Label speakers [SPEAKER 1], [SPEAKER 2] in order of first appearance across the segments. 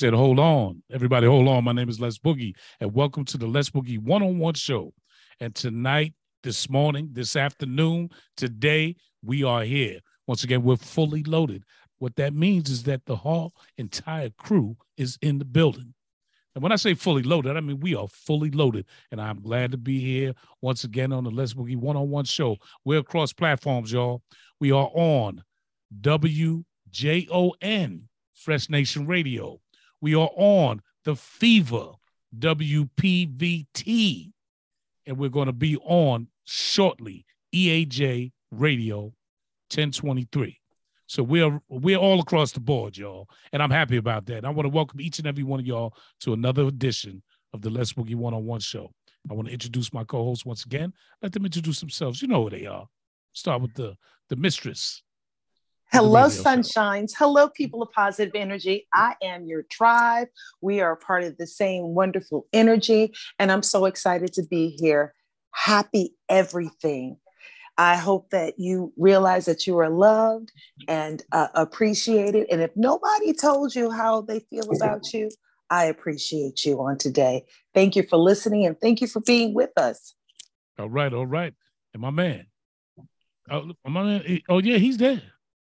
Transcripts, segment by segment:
[SPEAKER 1] said, hold on. Everybody, hold on. My name is Les Boogie, and welcome to the Les Boogie one on one show. And tonight, this morning, this afternoon, today, we are here. Once again, we're fully loaded. What that means is that the whole entire crew is in the building. And when I say fully loaded, I mean we are fully loaded. And I'm glad to be here once again on the Les Boogie one on one show. We're across platforms, y'all. We are on WJON, Fresh Nation Radio. We are on the Fever WPVT, and we're going to be on shortly EAJ Radio 1023. So we're we're all across the board, y'all, and I'm happy about that. I want to welcome each and every one of y'all to another edition of the Les Boogie One on One Show. I want to introduce my co-hosts once again. Let them introduce themselves. You know who they are. Start with the the mistress.
[SPEAKER 2] Hello, sunshines. Hello, people of positive energy. I am your tribe. We are part of the same wonderful energy, and I'm so excited to be here. Happy everything. I hope that you realize that you are loved and uh, appreciated. And if nobody told you how they feel about you, I appreciate you on today. Thank you for listening and thank you for being with us.
[SPEAKER 1] All right, all right. And my man, oh, my man, oh yeah, he's there.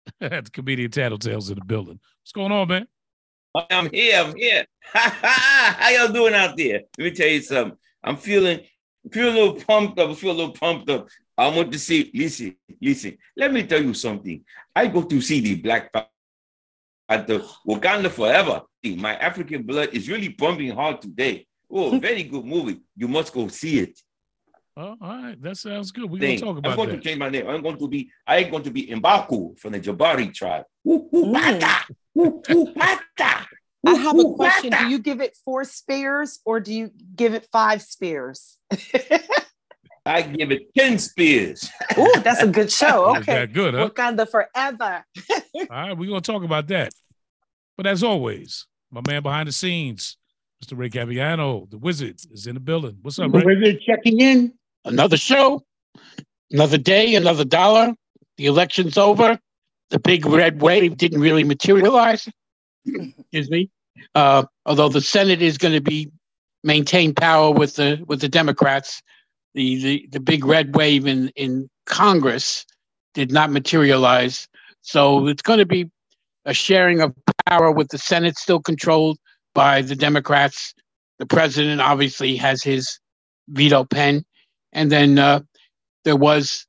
[SPEAKER 1] the comedian Tattletales in the building. What's going on, man?
[SPEAKER 3] I'm here. I'm here. How y'all doing out there? Let me tell you something. I'm feeling feel a little pumped up. I feel a little pumped up. I want to see. Listen, listen. Let me tell you something. I go to see the Black Panther at the Wakanda Forever. My African blood is really pumping hard today. Oh, very good movie. You must go see it.
[SPEAKER 1] Oh, all right, that sounds good. We're gonna talk about
[SPEAKER 3] I'm going
[SPEAKER 1] that.
[SPEAKER 3] to change my name. I'm going to be I am going to be Mbaku from the Jabari tribe. Ooh, ooh, bata. Ooh, ooh, bata.
[SPEAKER 2] I have a question. Do you give it four spears or do you give it five spears?
[SPEAKER 3] I give it 10 spears.
[SPEAKER 2] Oh, that's a good show. Okay.
[SPEAKER 1] that good, huh?
[SPEAKER 2] Wakanda forever.
[SPEAKER 1] All right, we're gonna talk about that. But as always, my man behind the scenes, Mr. Ray Caviano, the wizard, is in the building. What's up,
[SPEAKER 4] The
[SPEAKER 1] Ray?
[SPEAKER 4] wizard checking in. Another show, another day, another dollar. The election's over. The big red wave didn't really materialize. Excuse me. Uh, although the Senate is going to be maintain power with the with the Democrats, the the, the big red wave in in Congress did not materialize. So it's going to be a sharing of power with the Senate still controlled by the Democrats. The president obviously has his veto pen, and then uh, there was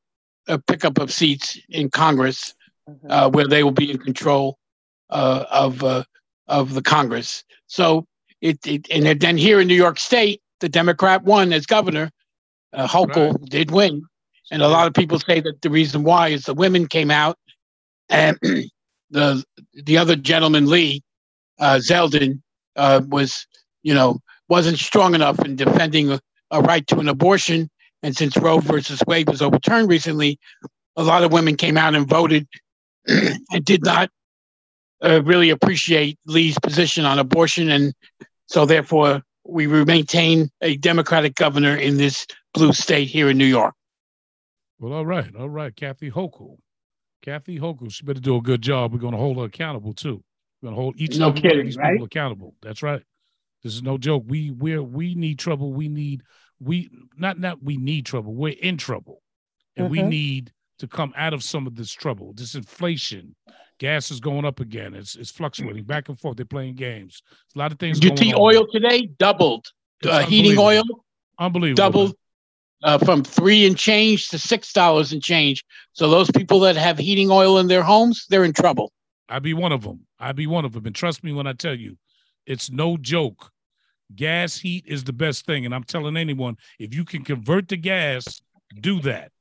[SPEAKER 4] a pickup of seats in Congress uh, where they will be in control uh, of uh, of the Congress. So it, it and then here in New York State, the Democrat won as governor. Uh, Hochul
[SPEAKER 1] Right.
[SPEAKER 4] did win, and a lot of people say that the reason why is the women came out, and the the other gentleman Lee uh, Zeldin uh, was you know wasn't strong enough in defending a, a right to an abortion. And since Roe versus Wade was overturned recently, a lot of women came out and voted and did not uh, really appreciate Lee's position on abortion. And so, therefore, we maintain a Democratic governor in this blue state here in New York.
[SPEAKER 1] Well, all right, all right. Kathy Hochul. Kathy Hochul, she better do a good job. We're gonna hold her accountable too. We're gonna hold each
[SPEAKER 4] No
[SPEAKER 1] of
[SPEAKER 4] kidding,
[SPEAKER 1] these
[SPEAKER 4] right?
[SPEAKER 1] people accountable. That's right. This is no joke. We we're we need trouble. We need we not not we need trouble. We're in trouble. And we
[SPEAKER 2] Mhm.
[SPEAKER 1] need to come out of some of this trouble. This inflation. Gas is going up again. It's it's fluctuating back and forth. They're playing games. A lot of things.
[SPEAKER 4] You see, oil today doubled. Uh, heating oil
[SPEAKER 1] unbelievable. Unbelievable.
[SPEAKER 4] doubled uh, from three and change to six dollars and change. So those people that have heating oil in their homes, they're in trouble.
[SPEAKER 1] I'd be one of them. I'd be one of them. And trust me when I tell you, it's no joke. Gas heat is the best thing. And I'm telling anyone, if you can convert to gas, do that.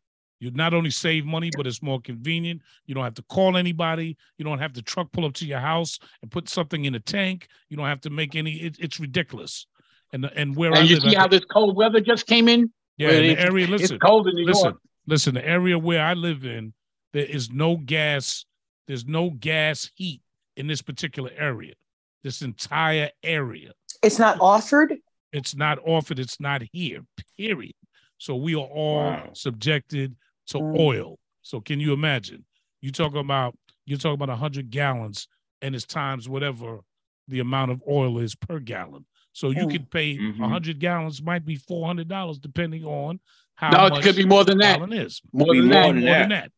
[SPEAKER 1] You not only save money, but it's more convenient. You don't have to call anybody. You don't have the truck pull up to your house and put something in a tank. You don't have to make any. It, it's ridiculous. And and where I
[SPEAKER 4] you
[SPEAKER 1] live,
[SPEAKER 4] see how this cold weather just came in?
[SPEAKER 1] yeah, in the area. Listen,
[SPEAKER 4] it's cold in New
[SPEAKER 1] listen,
[SPEAKER 4] York.
[SPEAKER 1] listen. The area where I live in, there is no gas. There's no gas heat in this particular area. This entire area.
[SPEAKER 2] It's not offered.
[SPEAKER 1] It's not offered. It's not here. Period. So we are all
[SPEAKER 3] Wow.
[SPEAKER 1] subjected to
[SPEAKER 2] Mm.
[SPEAKER 1] oil. So can you imagine? You talk about you're talking about hundred gallons, and it's times whatever the amount of oil is per gallon. So you
[SPEAKER 2] Mm.
[SPEAKER 1] could pay a
[SPEAKER 3] Mhm.
[SPEAKER 1] 100 gallons, might be $400 depending on how
[SPEAKER 4] No, it
[SPEAKER 1] much
[SPEAKER 4] could be more than
[SPEAKER 1] a
[SPEAKER 4] that.
[SPEAKER 1] gallon is.
[SPEAKER 4] More than
[SPEAKER 3] more
[SPEAKER 4] that.
[SPEAKER 3] than
[SPEAKER 1] More than
[SPEAKER 3] that.
[SPEAKER 1] that.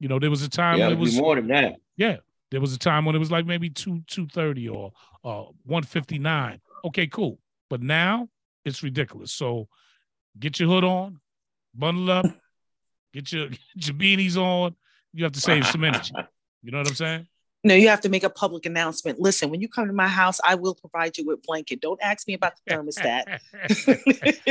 [SPEAKER 1] You know, there was a time
[SPEAKER 3] Yeah,
[SPEAKER 1] when it
[SPEAKER 3] it'd be
[SPEAKER 1] was
[SPEAKER 3] more than that.
[SPEAKER 1] yeah, there was a time when it was like maybe two two thirty or uh one fifty nine. Okay, cool. But now it's ridiculous. So get your hood on, bundle up, get your get your beanies on. You have to save some energy. You know what I'm saying?
[SPEAKER 2] No, you have to make a public announcement. Listen, when you come to my house, I will provide you with blanket. Don't ask me about the thermostat.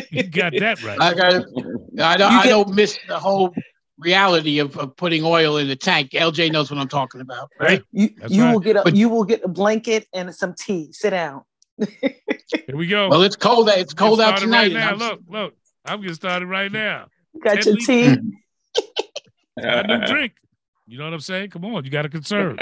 [SPEAKER 1] you got that right.
[SPEAKER 4] I got. I don't.
[SPEAKER 2] You
[SPEAKER 4] I
[SPEAKER 2] get-
[SPEAKER 4] don't miss the whole reality of, of putting oil in the tank. LJ knows what I'm talking about, right?
[SPEAKER 2] You you
[SPEAKER 1] right.
[SPEAKER 2] will get a
[SPEAKER 4] But-
[SPEAKER 2] you will get a blanket and some tea. Sit down.
[SPEAKER 1] Here we go.
[SPEAKER 4] Well, it's cold. It's cold out tonight.
[SPEAKER 1] Right now.
[SPEAKER 4] I'm-
[SPEAKER 1] Look, look. I'm getting started right now.
[SPEAKER 2] Got
[SPEAKER 1] Ten
[SPEAKER 2] your tea.
[SPEAKER 1] Got a new drink. You know what I'm saying? Come on, you got to conserve.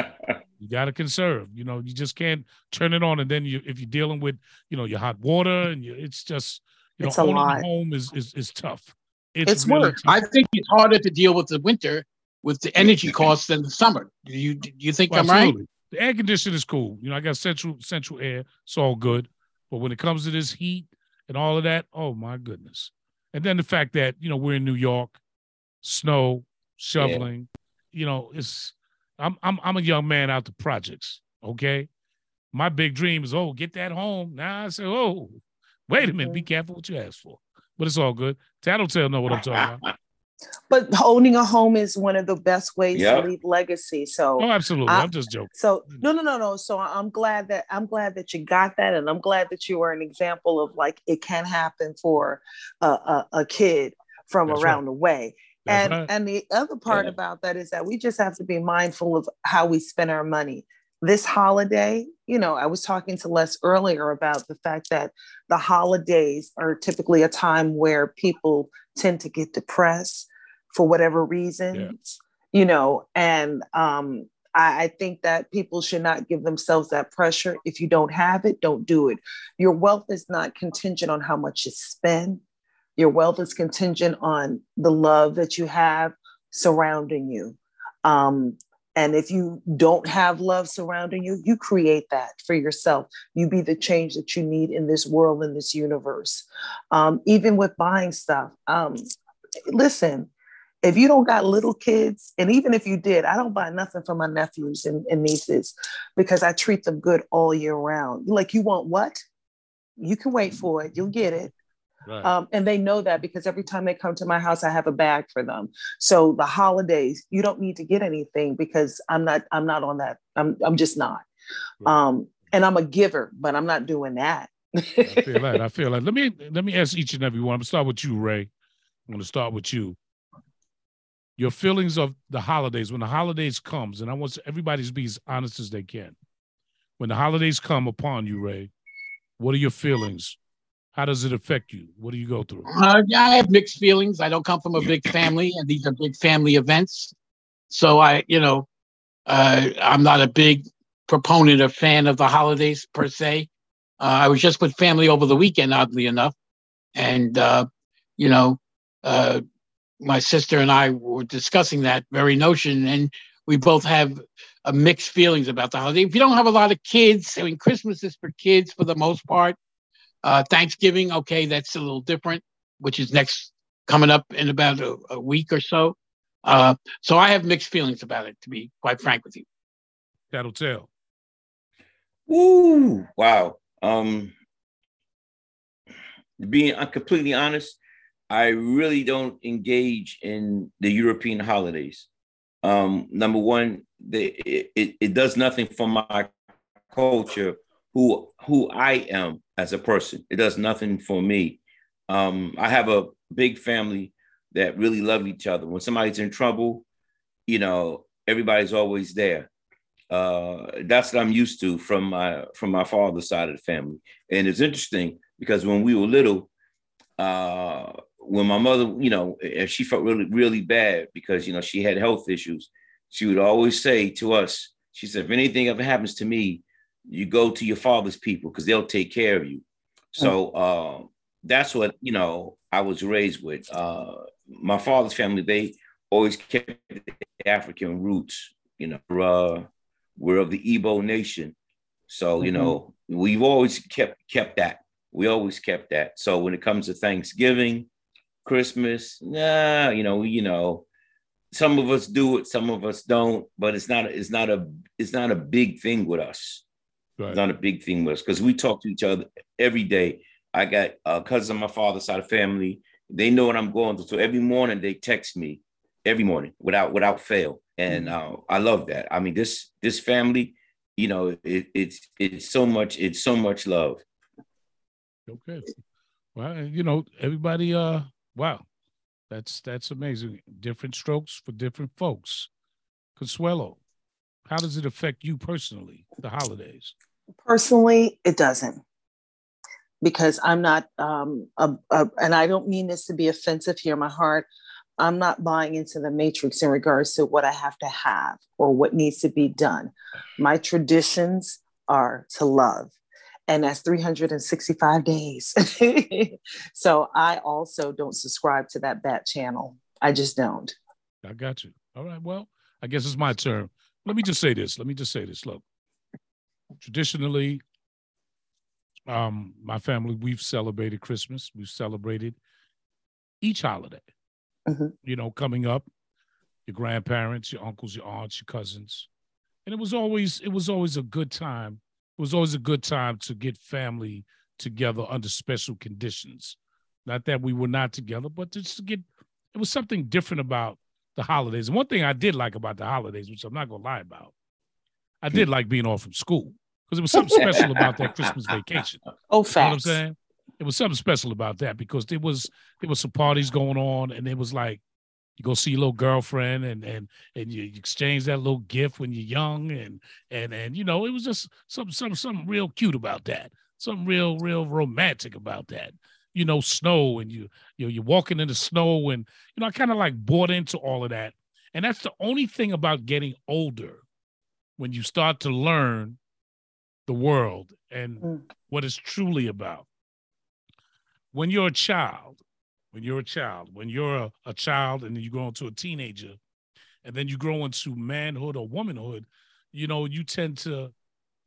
[SPEAKER 1] You got to conserve. You know, you just can't turn it on and then you if you're dealing with you know your hot water and you, it's just you
[SPEAKER 2] It's
[SPEAKER 1] know
[SPEAKER 2] a lot.
[SPEAKER 1] home is is is tough. It's,
[SPEAKER 2] It's
[SPEAKER 1] really
[SPEAKER 2] work.
[SPEAKER 1] tough.
[SPEAKER 4] I think it's harder to deal with the winter with the energy costs than the summer. Do you do you think
[SPEAKER 1] Well,
[SPEAKER 4] I'm right?
[SPEAKER 1] The air conditioning is cool. You know, I got central central air. It's all good. But when it comes to this heat and all of that, oh my goodness. And then the fact that, you know, we're in New York, snow, shoveling, you know, it's I'm I'm I'm a young man out the projects. Okay. My big dream is, oh, get that home. Now I say, oh, wait a minute, be careful what you ask for. But it's all good. Tattletale know what I'm talking about.
[SPEAKER 2] But owning a home is one of the best ways
[SPEAKER 3] Yep.
[SPEAKER 2] to leave legacy. So
[SPEAKER 1] Oh, absolutely.
[SPEAKER 2] I-
[SPEAKER 1] I'm just joking.
[SPEAKER 2] So no, no, no, no. So I'm glad that I'm glad that you got that, and I'm glad that you are an example of like it can happen for a, a, a kid from
[SPEAKER 1] That's
[SPEAKER 2] around the way.
[SPEAKER 1] That's
[SPEAKER 2] and
[SPEAKER 1] right.
[SPEAKER 2] and the other part
[SPEAKER 3] Yeah.
[SPEAKER 2] about that is that we just have to be mindful of how we spend our money. This holiday, you know, I was talking to Les earlier about the fact that the holidays are typically a time where people tend to get depressed for whatever reasons, you know, and um, I, I think that people should not give themselves that pressure. If you don't have it, don't do it. Your wealth is not contingent on how much you spend. Your wealth is contingent on the love that you have surrounding you. Um, and if you don't have love surrounding you, you create that for yourself. You be the change that you need in this world, in this universe. Um, even with buying stuff, um, listen, if you don't got little kids, and even if you did, I don't buy nothing for my nephews and, and nieces because I treat them good all year round. Like, you want what? You can wait for it, you'll get it.
[SPEAKER 1] Right.
[SPEAKER 2] Um, and they know that because every time they come to my house, I have a bag for them. So the holidays, you don't need to get anything because I'm not, I'm not on that. I'm, I'm just not.
[SPEAKER 1] Right.
[SPEAKER 2] Um, and I'm a giver, but I'm not doing that.
[SPEAKER 1] I feel that. I feel that. Let me let me ask each and every one. I'm gonna start with you, Ray. I'm gonna start with you. Your feelings of the holidays when the holidays comes, and I want everybody to be as honest as they can. When the holidays come upon you, Ray, what are your feelings? How does it affect you? What do you go through?
[SPEAKER 4] Uh, I have mixed feelings. I don't come from a big family, and these are big family events. So I, you know, uh, I'm not a big proponent or fan of the holidays per se. Uh, I was just with family over the weekend, oddly enough, and uh, you know, uh, my sister and I were discussing that very notion, and we both have mixed feelings about the holiday. If you don't have a lot of kids, I mean, Christmas is for kids for the most part. Uh, Thanksgiving, okay, that's a little different, which is next coming up in about a, a week or so. Uh, so I have mixed feelings about it, to be quite frank with you.
[SPEAKER 1] Tattletale.
[SPEAKER 3] Woo! Wow. Um, being completely honest, I really don't engage in the European holidays. Um, number one, it, it does nothing for my culture, who who I am as a person. It does nothing for me. Um, I have a big family that really love each other. When somebody's in trouble, you know, everybody's always there. Uh, that's what I'm used to from my from my father's side of the family. And it's interesting because when we were little, uh, when my mother, you know, if she felt really really bad because you know she had health issues, she would always say to us, she said, if anything ever happens to me, you go to your father's people because they'll take care of you. So uh, that's what you know I was raised with. Uh, my father's family, they always kept the African roots. You know, uh, we're of the Igbo nation. So mm-hmm. you know, we've always kept kept that. We always kept that. So when it comes to Thanksgiving, Christmas, nah, you know, you know, some of us do it, some of us don't, but it's not it's not a it's not a big thing with us. Right. It's not a big thing with us because we talk to each other every day. I got uh, cousins on my father's side of family. They know what I'm going through. So every morning they text me every morning without without fail. And mm-hmm. uh, I love that. I mean, this this family, you know, it, it's it's so much, it's so much love.
[SPEAKER 1] Okay. Well, you know, everybody uh wow. That's that's amazing. Different strokes for different folks. Consuelo, how does it affect you personally, the holidays?
[SPEAKER 2] Personally, it doesn't. Because I'm not, um, a, a, and I don't mean this to be offensive here, my heart. I'm not buying into the matrix in regards to what I have to have or what needs to be done. My traditions are to love, and that's 365 days. so I also don't subscribe to that bat channel. I just don't.
[SPEAKER 1] I got you. All right. Well, I guess it's my turn. Let me just say this. Let me just say this. Look, traditionally, um, my family, we've celebrated Christmas. We've celebrated each holiday. Mm-hmm. You know, coming up, your grandparents, your uncles, your aunts, your cousins. And it was always, it was always a good time it was always a good time to get family together under special conditions. Not that we were not together, but just to get it was something different about the holidays. And one thing I did like about the holidays, which I'm not gonna lie about, I did hmm. like being off from school because it was something special about that Christmas vacation.
[SPEAKER 2] Oh, facts. You know what I'm
[SPEAKER 1] saying? It was something special about that because there was there was some parties going on, and it was like you go see your little girlfriend and and and you exchange that little gift when you're young and and and you know it was just something something something real cute about that. Something real real romantic about that. You know snow and you you know you're walking in the snow and you know I kind of like bought into all of that. And that's the only thing about getting older when you start to learn the world and mm. what it's truly about. When you're a child when you're a child, when you're a, a child and then you grow into a teenager, and then you grow into manhood or womanhood, you know, you tend to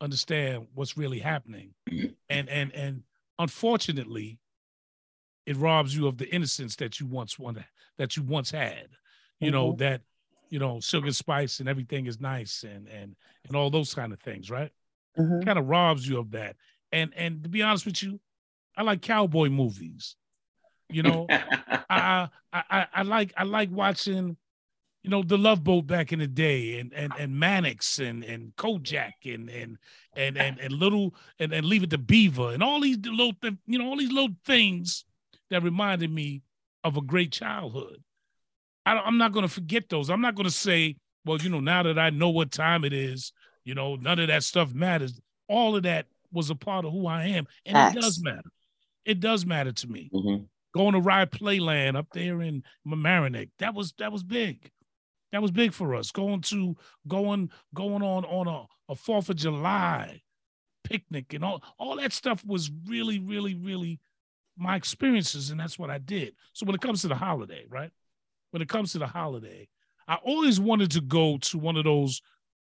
[SPEAKER 1] understand what's really happening. And and and unfortunately, it robs you of the innocence that you once wanted, that you once had. You mm-hmm. know, that, you know, sugar spice and everything is nice and and and all those kind of things, right? Mm-hmm. Kind of robs you of that. And and to be honest with you, I like cowboy movies. You know, I, I I like I like watching, you know, the Love Boat back in the day, and and and Mannix and and Kojak and and and and, and little and, and Leave It to Beaver and all these little th- you know all these little things that reminded me of a great childhood. I, I'm not going to forget those. I'm not going to say, well, you know, now that I know what time it is, you know, none of that stuff matters. All of that was a part of who I am, and Facts. it does matter. It does matter to me. Mm-hmm going to ride Playland up there in Mamaroneck. That was that was big. That was big for us. Going to going going on on a, a Fourth of July picnic and all all that stuff was really really really my experiences, and that's what I did. So when it comes to the holiday, right? When it comes to the holiday, I always wanted to go to one of those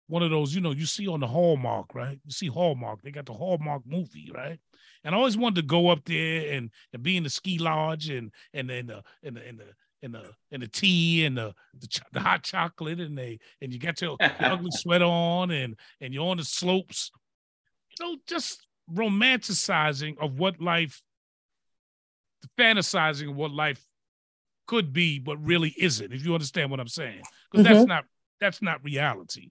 [SPEAKER 1] one of those, you know, you see on the Hallmark, right? You see Hallmark, they got the Hallmark movie, right? And I always wanted to go up there and, and be in the ski lodge and and and the and the and the and the and the tea and the the, the hot chocolate and they and you got your, your ugly sweater on and and you're on the slopes, you know, just romanticizing of what life, fantasizing of what life could be, but really isn't. If you understand what I'm saying, because mm-hmm. that's not that's not reality.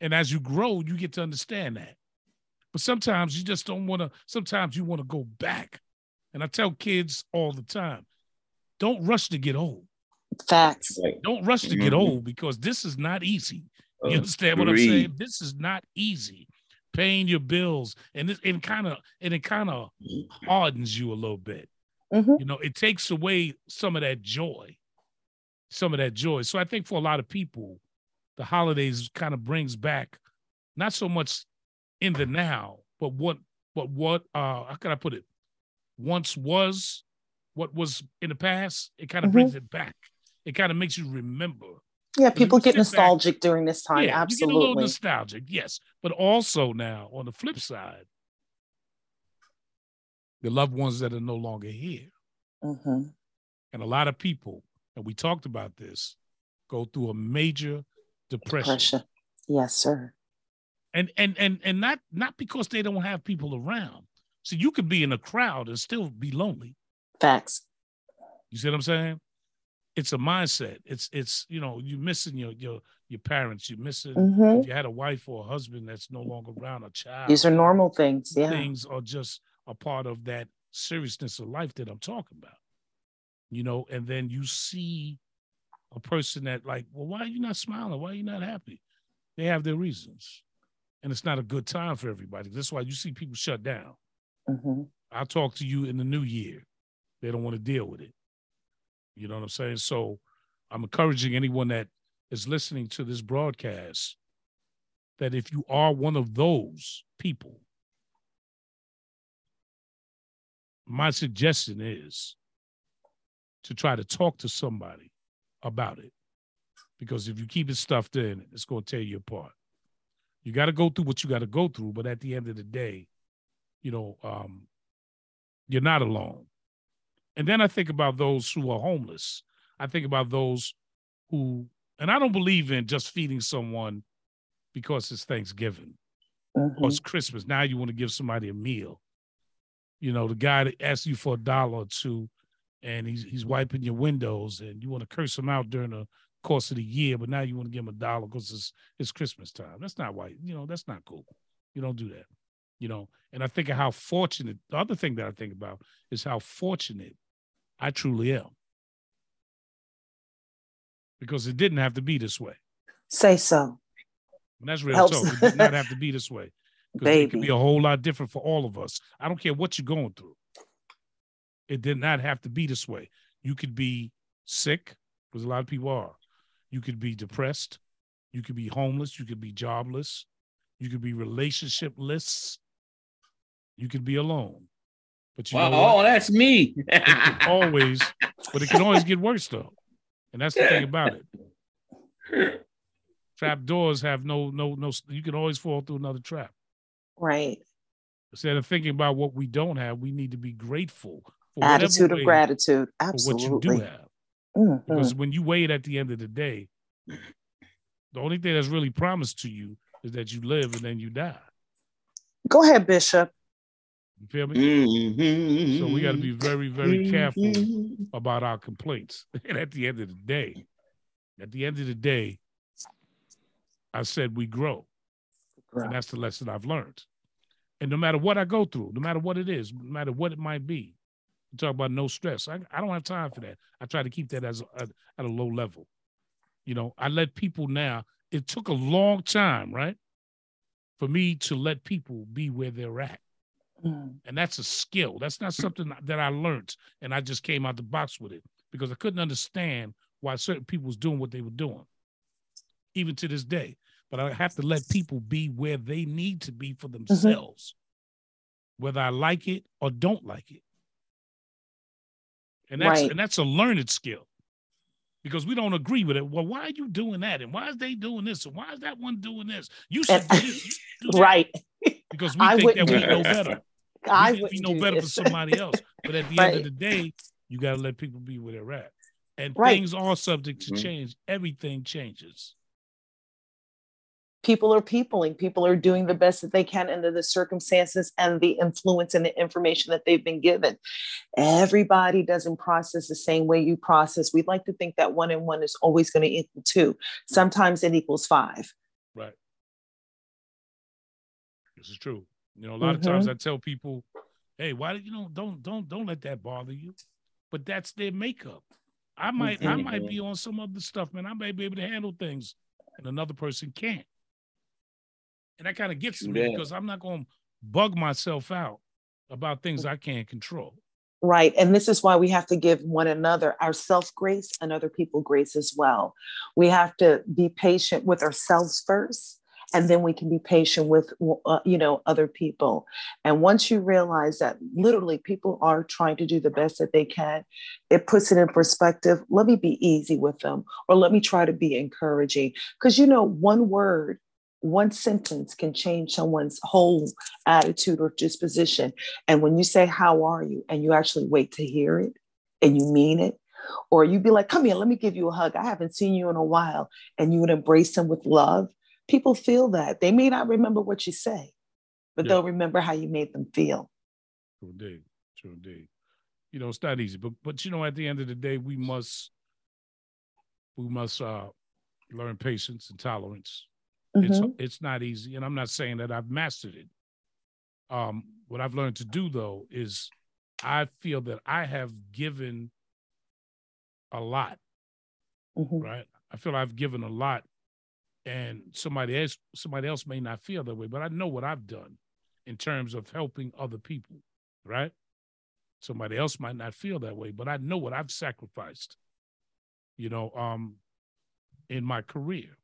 [SPEAKER 1] And as you grow, you get to understand that. But sometimes you just don't want to, sometimes you want to go back. And I tell kids all the time don't rush to get old.
[SPEAKER 2] Facts.
[SPEAKER 1] Don't rush to get mm-hmm. old because this is not easy. You understand what I'm saying? This is not easy. Paying your bills and it, it kind of and it kind of hardens you a little bit. Mm-hmm. You know, it takes away some of that joy, some of that joy. So I think for a lot of people, the holidays kind of brings back not so much in the now, but what but what uh how can I put it? Once was what was in the past, it kind of mm-hmm. brings it back. It kind of makes you remember
[SPEAKER 2] Yeah, people get nostalgic back, during this time. Yeah, Absolutely. You get a little
[SPEAKER 1] nostalgic, yes. But also now, on the flip side, the loved ones that are no longer here. Mm-hmm. And a lot of people, and we talked about this, go through a major depression. depression.
[SPEAKER 2] Yes, sir.
[SPEAKER 1] And and and and not not because they don't have people around. So you could be in a crowd and still be lonely.
[SPEAKER 2] Facts.
[SPEAKER 1] You see what I'm saying? It's a mindset. It's it's you know you're missing your your your parents. You're missing. Mm-hmm. you had a wife or a husband that's no longer around, a child.
[SPEAKER 2] These are normal things. Yeah.
[SPEAKER 1] Things are just a part of that seriousness of life that I'm talking about. You know, and then you see a person that like, well, why are you not smiling? Why are you not happy? They have their reasons, and it's not a good time for everybody. That's why you see people shut down. Mm-hmm. I'll talk to you in the new year. They don't want to deal with it. You know what I'm saying? So I'm encouraging anyone that is listening to this broadcast that if you are one of those people my suggestion is to try to talk to somebody about it. Because if you keep it stuffed in, it's going to tear you apart. You got to go through what you got to go through, but at the end of the day, you know, um, you're not alone. And then I think about those who are homeless. I think about those who, and I don't believe in just feeding someone because it's Thanksgiving mm-hmm. or it's Christmas. Now you want to give somebody a meal you know, the guy that asks you for a dollar or two and he's he's wiping your windows and you want to curse him out during the course of the year, but now you want to give him a dollar because it's it's Christmas time. That's not white. You know, that's not cool. You don't do that. You know, and I think of how fortunate the other thing that I think about is how fortunate I truly am. Because it didn't have to be this way.
[SPEAKER 2] Say so.
[SPEAKER 1] And that's real Helps. talk. It did not have to be this way. Baby. It can be a whole lot different for all of us. I don't care what you're going through. It did not have to be this way. You could be sick, because a lot of people are. You could be depressed. You could be homeless. You could be jobless. You could be relationshipless. You could be alone.
[SPEAKER 3] But you wow, oh, that's me.
[SPEAKER 1] always, but it can always get worse though. And that's the thing about it. Trap doors have no no no you can always fall through another trap.
[SPEAKER 2] Right.
[SPEAKER 1] Instead of thinking about what we don't have, we need to be grateful.
[SPEAKER 2] Attitude of gratitude. Absolutely. What you do have.
[SPEAKER 1] Mm-hmm. Because when you wait at the end of the day, the only thing that's really promised to you is that you live and then you die.
[SPEAKER 2] Go ahead, Bishop.
[SPEAKER 1] You feel me? Mm-hmm. So we got to be very, very careful about our complaints. And at the end of the day, at the end of the day, I said we grow. Right. And that's the lesson I've learned. And no matter what I go through, no matter what it is, no matter what it might be, talk about no stress. I, I don't have time for that. I try to keep that as a, at a low level. You know, I let people now. It took a long time, right, for me to let people be where they're at. Mm. And that's a skill. That's not something that I learned and I just came out the box with it because I couldn't understand why certain people was doing what they were doing. Even to this day, but I have to let people be where they need to be for mm-hmm. themselves, mm-hmm. whether I like it or don't like it. And that's right. and that's a learned skill. Because we don't agree with it. Well, why are you doing that? And why is they doing this? And why is that one doing this? You should do this.
[SPEAKER 2] Do right.
[SPEAKER 1] Because we think that we know better. I we, we know better this. for somebody else. But at the right. end of the day, you got to let people be where they're at. And right. things are subject to mm-hmm. change. Everything changes
[SPEAKER 2] people are peopling people are doing the best that they can under the circumstances and the influence and the information that they've been given. Everybody doesn't process the same way you process. We'd like to think that one and one is always going to equal two. Sometimes it equals five.
[SPEAKER 1] Right. This is true. You know a lot mm-hmm. of times mm-hmm. i tell people hey why do you know don't don't don't let that bother you. But that's their makeup. I might mm-hmm. i might be on some other stuff man. I may be able to handle things and another person can't and that kind of gets me yeah. because I'm not going to bug myself out about things I can't control.
[SPEAKER 2] Right. And this is why we have to give one another ourself grace and other people grace as well. We have to be patient with ourselves first and then we can be patient with uh, you know other people and once you realize that literally people are trying to do the best that they can it puts it in perspective let me be easy with them or let me try to be encouraging because you know one word one sentence can change someone's whole attitude or disposition and when you say how are you and you actually wait to hear it and you mean it or you'd be like, come here, let me give you a hug. I haven't seen you in a while. And you would embrace them with love. People feel that. They may not remember what you say, but yeah. they'll remember how you made them feel.
[SPEAKER 1] True indeed. True indeed. You know, it's not easy, but but you know, at the end of the day, we must we must uh learn patience and tolerance. Mm-hmm. It's it's not easy. And I'm not saying that I've mastered it. Um, what I've learned to do though is I feel that I have given a lot, mm-hmm. right? I feel I've given a lot, and somebody else somebody else may not feel that way, but I know what I've done in terms of helping other people, right? Somebody else might not feel that way, but I know what I've sacrificed, you know, um, in my career.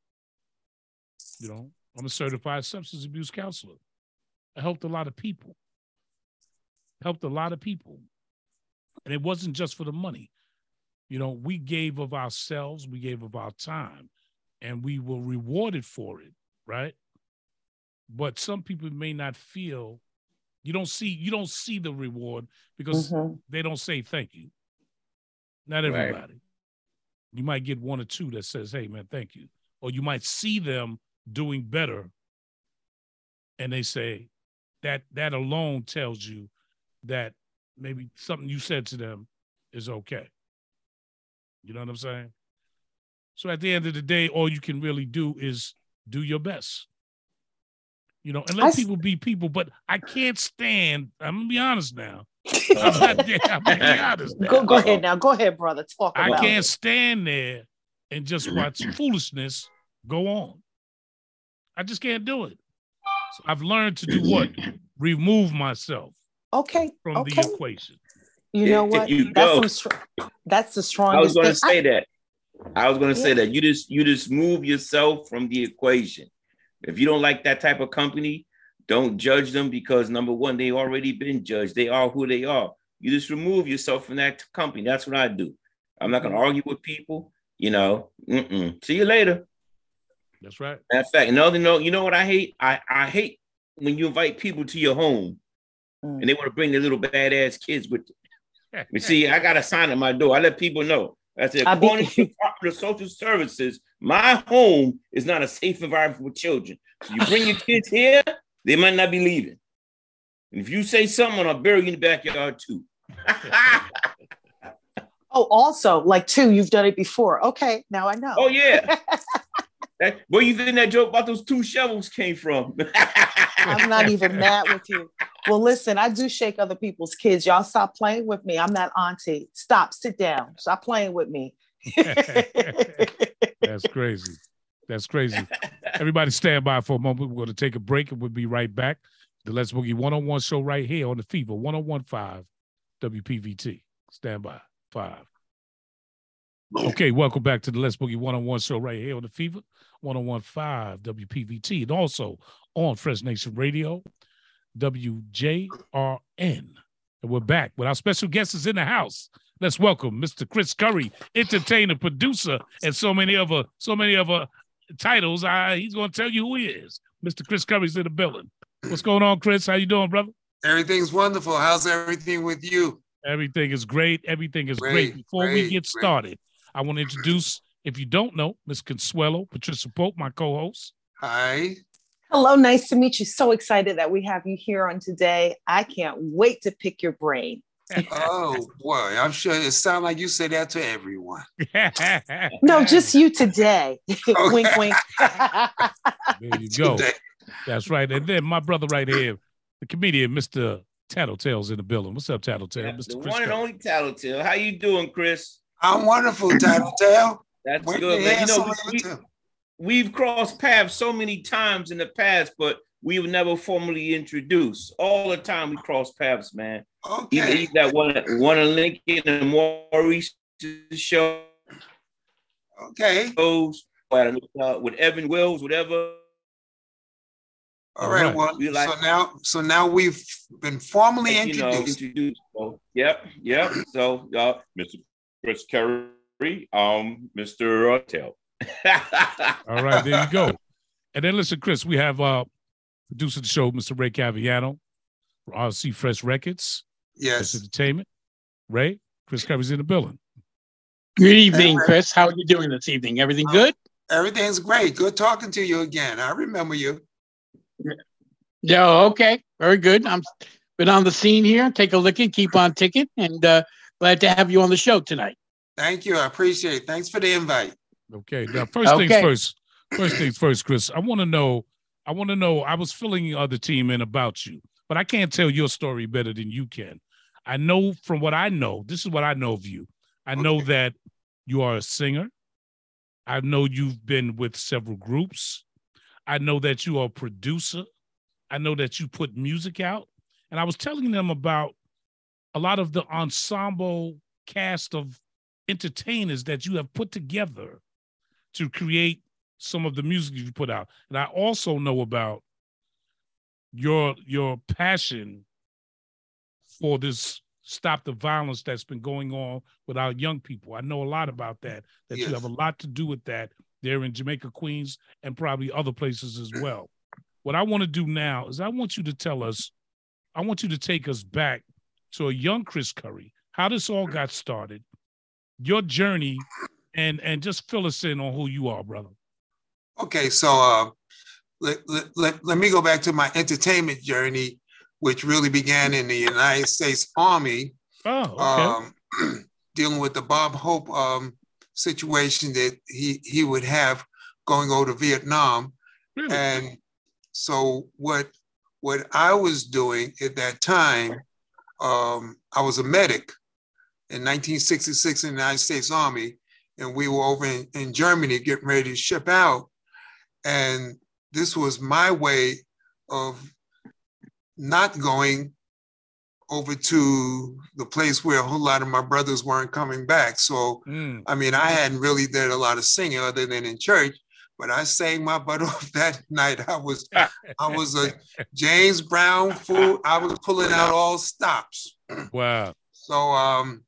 [SPEAKER 1] You know, I'm a certified substance abuse counselor. I helped a lot of people. Helped a lot of people. And it wasn't just for the money. You know, we gave of ourselves, we gave of our time, and we were rewarded for it, right? But some people may not feel you don't see you don't see the reward because mm-hmm. they don't say thank you. Not everybody. Right. You might get one or two that says, "Hey, man, thank you," or you might see them doing better, and they say that that alone tells you that maybe something you said to them is okay. You know what I'm saying? So at the end of the day, all you can really do is do your best. You know, and let I people be people. But I can't stand. I'm gonna be honest now. I'm, not, I'm
[SPEAKER 2] be honest. Now. Go go ahead now. Go ahead, brother. Talk. I
[SPEAKER 1] can't it. stand there and just watch foolishness go on. I just can't do it. So I've learned to do what? Remove myself.
[SPEAKER 2] Okay.
[SPEAKER 1] From
[SPEAKER 2] okay.
[SPEAKER 1] the equation.
[SPEAKER 2] You know what? You that's, some, that's the strongest.
[SPEAKER 3] I was going to say I, that. I was going to yeah. say that you just you just move yourself from the equation. If you don't like that type of company, don't judge them because number one, they already been judged. They are who they are. You just remove yourself from that company. That's what I do. I'm not going to mm-hmm. argue with people. You know, Mm-mm. see you later.
[SPEAKER 1] That's right.
[SPEAKER 3] Matter of fact, another note, you know what I hate? I, I hate when you invite people to your home mm. and they want to bring their little badass kids with them. You see, I got a sign at my door. I let people know. I said, according to Department of Social Services, my home is not a safe environment for children. So you bring your kids here, they might not be leaving. And if you say something, I'll bury you in the backyard too.
[SPEAKER 2] oh, also, like two, you've done it before. Okay, now I know.
[SPEAKER 3] Oh yeah. that, where you think that joke about those two shovels came from?
[SPEAKER 2] I'm not even mad with you. Well, listen, I do shake other people's kids. Y'all stop playing with me. I'm that auntie. Stop, sit down. Stop playing with me.
[SPEAKER 1] That's crazy. That's crazy. Everybody stand by for a moment. We're going to take a break and we'll be right back. The Les Boogie 101 show right here on the Fever 1015 WPVT. Stand by. Five. Okay, welcome back to the Les Boogie 101 show right here on the Fever 1015 WPVT and also on Fresh Nation Radio WJRN. And we're back with our special guest is in the house. Let's welcome Mr. Chris Curry, entertainer, producer, and so many other so many other titles. I, he's going to tell you who he is. Mr. Chris Curry's in the building. What's going on, Chris? How you doing, brother?
[SPEAKER 5] Everything's wonderful. How's everything with you?
[SPEAKER 1] Everything is great. Everything is great. great. Before great, we get started, I want to introduce, if you don't know, Miss Consuelo Patricia Pope, my co-host.
[SPEAKER 5] Hi.
[SPEAKER 2] Hello, nice to meet you. So excited that we have you here on today. I can't wait to pick your brain.
[SPEAKER 5] oh boy, I'm sure it sounds like you say that to everyone.
[SPEAKER 2] no, just you today. wink, wink.
[SPEAKER 1] there you go. Today. That's right. And then my brother right here, the comedian, Mr. Tattletale's in the building. What's up, Tattletale?
[SPEAKER 3] Yeah, Mr. The Chris one and only Tattletale. How you doing, Chris?
[SPEAKER 5] I'm wonderful, Tattletale.
[SPEAKER 3] That's good, man. You know, we, we've crossed paths so many times in the past, but we were never formally introduced. All the time we cross paths, man. Okay. Either, either that one, one in Lincoln and Maurice show.
[SPEAKER 5] Okay.
[SPEAKER 3] Shows uh, with Evan Wills, whatever.
[SPEAKER 5] All right. Well, we like, so now, so now we've been formally introduced. Know, introduced.
[SPEAKER 3] So, yep, yep. So, uh, Mr. Chris Curry, um, Mr. Tail.
[SPEAKER 1] All right, there you go. And then listen, Chris, we have uh producer of the show, Mr. Ray Caviano, RC Fresh Records.
[SPEAKER 5] Yes.
[SPEAKER 1] Entertainment. Ray, Chris Curry's in the building.
[SPEAKER 4] Good evening, Chris. How are you doing this evening? Everything good?
[SPEAKER 5] Everything's great. Good talking to you again. I remember you.
[SPEAKER 4] Yeah, okay. Very good. I'm been on the scene here. Take a look and keep on ticking. And uh, glad to have you on the show tonight.
[SPEAKER 5] Thank you. I appreciate it. Thanks for the invite.
[SPEAKER 1] Okay. Now, first okay. things first. First things first, Chris. I want to know. I want to know. I was filling the other team in about you, but I can't tell your story better than you can. I know from what I know. This is what I know of you. I okay. know that you are a singer. I know you've been with several groups. I know that you are a producer. I know that you put music out. And I was telling them about a lot of the ensemble cast of entertainers that you have put together to create some of the music you put out. And I also know about your your passion for this stop the violence that's been going on with our young people. I know a lot about that, that yes. you have a lot to do with that there in Jamaica, Queens, and probably other places as well. What I want to do now is I want you to tell us, I want you to take us back to a young Chris Curry, how this all got started, your journey, and and just fill us in on who you are, brother.
[SPEAKER 5] Okay, so uh, let, let, let, me go back to my entertainment journey, which really began in the United States Army.
[SPEAKER 1] Oh, okay.
[SPEAKER 5] Um, dealing with the Bob Hope um, situation that he he would have going over to Vietnam, really? and so what what I was doing at that time, um, I was a medic in 1966 in the United States Army, and we were over in, in Germany getting ready to ship out, and this was my way of not going over to the place where a whole lot of my brothers weren't coming back. So, mm. I mean, I hadn't really did a lot of singing other than in church, but I sang my butt off that night. I was, I was a James Brown fool. I was pulling out all stops.
[SPEAKER 1] Wow.
[SPEAKER 5] So, um,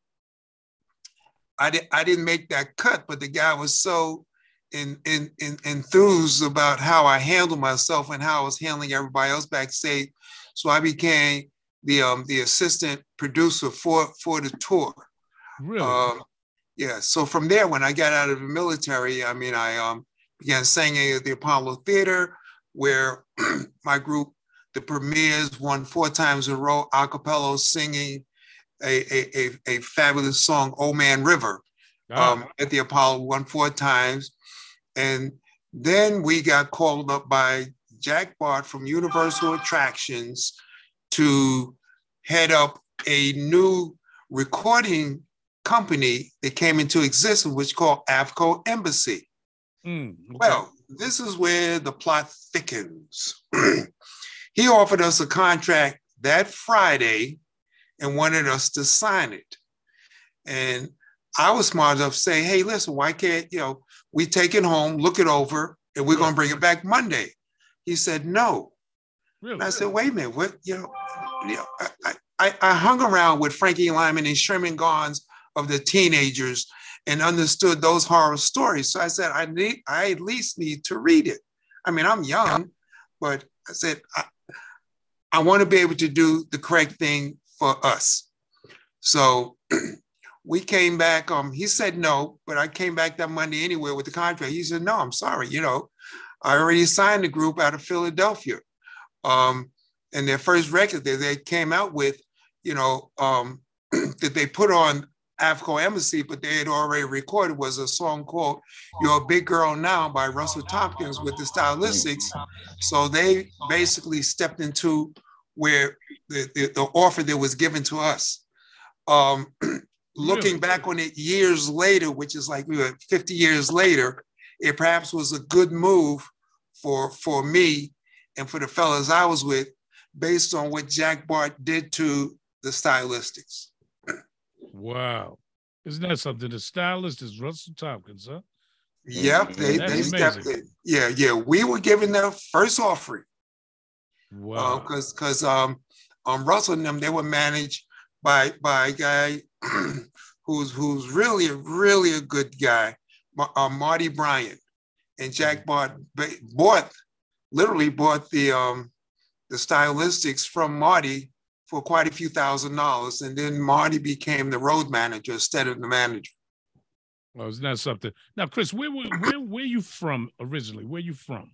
[SPEAKER 5] I, di- I didn't make that cut, but the guy was so in, in, in, enthused about how I handled myself and how I was handling everybody else backstage. So I became the um, the assistant producer for for the tour.
[SPEAKER 1] Really? Um,
[SPEAKER 5] yeah. So from there, when I got out of the military, I mean, I um, began singing at the Apollo Theater, where my group, the Premiers, won four times in a row, a cappella singing a, a, a, a fabulous song, "Oh Man River," oh. um, at the Apollo, won four times. And then we got called up by Jack Bart from Universal Attractions to head up a new recording company that came into existence, which called Avco Embassy. Mm, okay. Well, this is where the plot thickens. he offered us a contract that Friday and wanted us to sign it. And I was smart enough to say, hey, listen, why can't, you know, we take it home, look it over, and we're going to bring it back Monday. He said, no. Really? I said, wait a minute, what, you know, you know I, I, I hung around with Frankie Lymon and Sherman Garnes of the teenagers and understood those horror stories. So I said, I need, I at least need to read it. I mean, I'm young, but I said, I, I want to be able to do the correct thing for us. So we came back. Um, he said no, but I came back that Monday anyway with the contract. He said, no, I'm sorry. You know, I already signed the group out of Philadelphia. Um, and their first record that they came out with, you know, um, that they put on Avco Embassy, but they had already recorded was a song called You're a Big Girl Now by Russell Thompkins with the stylistics. So they basically stepped into where the, the, the offer that was given to us. Um, looking back on it years later, which is like we were 50 years later, it perhaps was a good move for for me and for the fellas I was with, based on what Jack Bart did to the stylistics.
[SPEAKER 1] Wow. Isn't that something? The stylist is Russell Thompkins, huh?
[SPEAKER 5] Yep, they, they stepped in. Yeah, yeah. We were given their first offering. Wow. Because uh, because um, um Russell and them they were managed by by a guy who's who's really really a good guy, uh, Marty Bryant, and Jack bought bought literally bought the um the stylistics from Marty for quite a few thousand dollars, and then Marty became the road manager instead of the manager.
[SPEAKER 1] Well, isn't that something? Now, Chris, where where where, where you from originally? Where you from?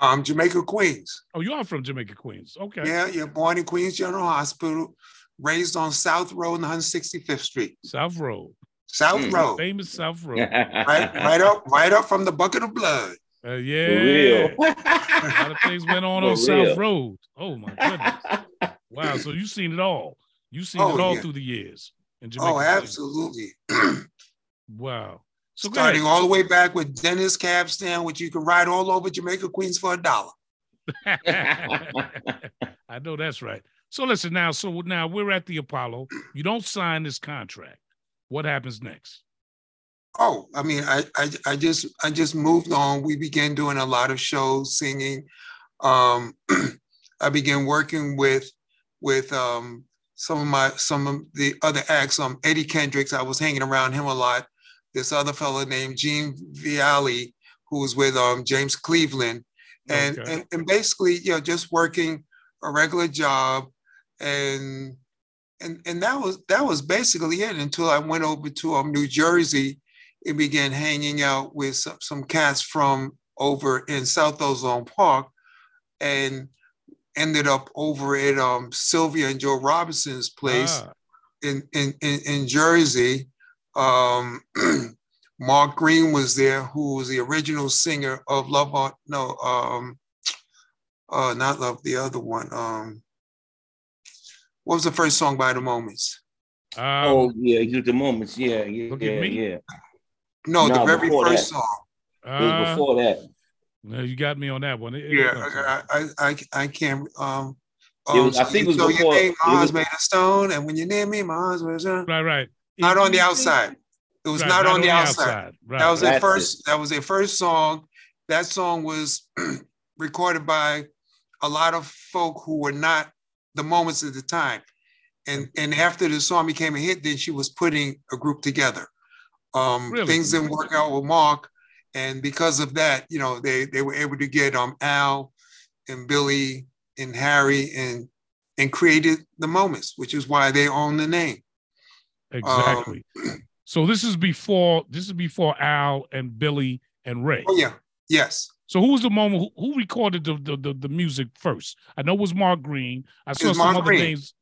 [SPEAKER 5] Um, Jamaica, Queens.
[SPEAKER 1] Oh, you are from Jamaica, Queens. Okay.
[SPEAKER 5] Yeah, you're born in Queens General Hospital, raised on South Road, 165th Street.
[SPEAKER 1] South Road.
[SPEAKER 5] South mm. Road.
[SPEAKER 1] Famous South Road.
[SPEAKER 5] right, right up, right up from the bucket of blood.
[SPEAKER 1] Uh, yeah. a lot of things went on For on real. South Road. Oh my goodness. wow. So you've seen it all. You've seen oh, it all yeah. through the years.
[SPEAKER 5] In Jamaica oh, absolutely.
[SPEAKER 1] wow.
[SPEAKER 5] So Starting all the way back with Dennis Cab Stand, which you can ride all over Jamaica Queens for a dollar.
[SPEAKER 1] I know that's right. So listen now. So now we're at the Apollo. You don't sign this contract. What happens next?
[SPEAKER 5] Oh, I mean, I, I, I just I just moved on. We began doing a lot of shows, singing. Um, I began working with with um, some of my some of the other acts. Um, Eddie Kendricks. I was hanging around him a lot this other fellow named Gene Viali, who was with um, James Cleveland. And, okay. and, and basically, you know, just working a regular job and and and that was that was basically it until I went over to um, New Jersey and began hanging out with some, some cats from over in South Ozone Park and ended up over at um, Sylvia and Joe Robinson's place ah. in, in, in, in Jersey. Um, Mark Greene was there, who was the original singer of Love on no, um, uh, not Love, the other one. Um, what was the first song by the Moments?
[SPEAKER 3] Um, oh yeah, you the Moments. Yeah, yeah, yeah, yeah.
[SPEAKER 5] No, no the very first that. song.
[SPEAKER 3] Uh, it was before that.
[SPEAKER 1] No, you got me on that one.
[SPEAKER 5] It, yeah, I, I, I, I can't. Um,
[SPEAKER 3] um, was, I think it was so before.
[SPEAKER 5] Your name, was, made of stone, and when you name me, my was a
[SPEAKER 1] right, right.
[SPEAKER 5] Not on the outside. It was right, not, not, on the, outside. outside. Right. That was their first. It. That was their first song. That song was recorded by a lot of folk who were not the moments at the time. And and after the song became a hit, then she was putting a group together. Um, really? Things didn't work out with Mark, and because of that, you know, they they were able to get um Al and Billy and Harry and and created the moments, which is why they own the name.
[SPEAKER 1] Exactly. Um, so this is before this is before Al and Billy and Ray.
[SPEAKER 5] Oh yeah. Yes.
[SPEAKER 1] So who was the moment who, who recorded the, the, the the music first? I know it was Mark Greene. I saw some Mark other Green. names.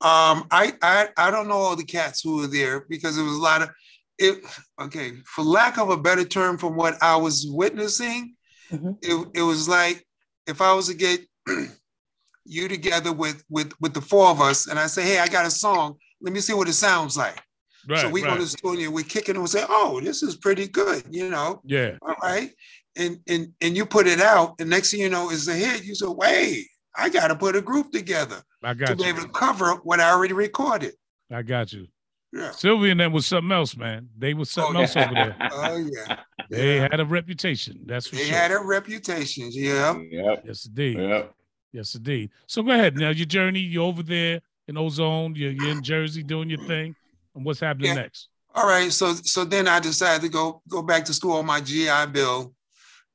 [SPEAKER 5] Um, I, I I don't know all the cats who were there because it was a lot of it. Okay, for lack of a better term, from what I was witnessing, mm-hmm. it, it was like if I was to get you together with with with the four of us, and I say, hey, I got a song. Let me see what it sounds like. Right, so we right. go to the studio, we kick it and we say, oh, this is pretty good, you know.
[SPEAKER 1] Yeah.
[SPEAKER 5] All right. And and and you put it out, and next thing you know is a hit. You say, wait, I gotta put a group together
[SPEAKER 1] I got
[SPEAKER 5] to
[SPEAKER 1] you.
[SPEAKER 5] be able to cover what I already recorded.
[SPEAKER 1] I got you.
[SPEAKER 5] Yeah.
[SPEAKER 1] Sylvia and them was something else, man. They was something oh, else over there.
[SPEAKER 5] Oh yeah.
[SPEAKER 1] They yeah. had a reputation. That's for sure.
[SPEAKER 5] they
[SPEAKER 1] sure.
[SPEAKER 5] had a reputation. Yeah.
[SPEAKER 3] Yep.
[SPEAKER 1] Yes, indeed.
[SPEAKER 3] Yep.
[SPEAKER 1] Yes, indeed. So go ahead. Now your journey, you're over there in Ozone, you're, you're in Jersey doing your thing. And what's happening yeah. next?
[SPEAKER 5] All right. So so then I decided to go go back to school on my GI Bill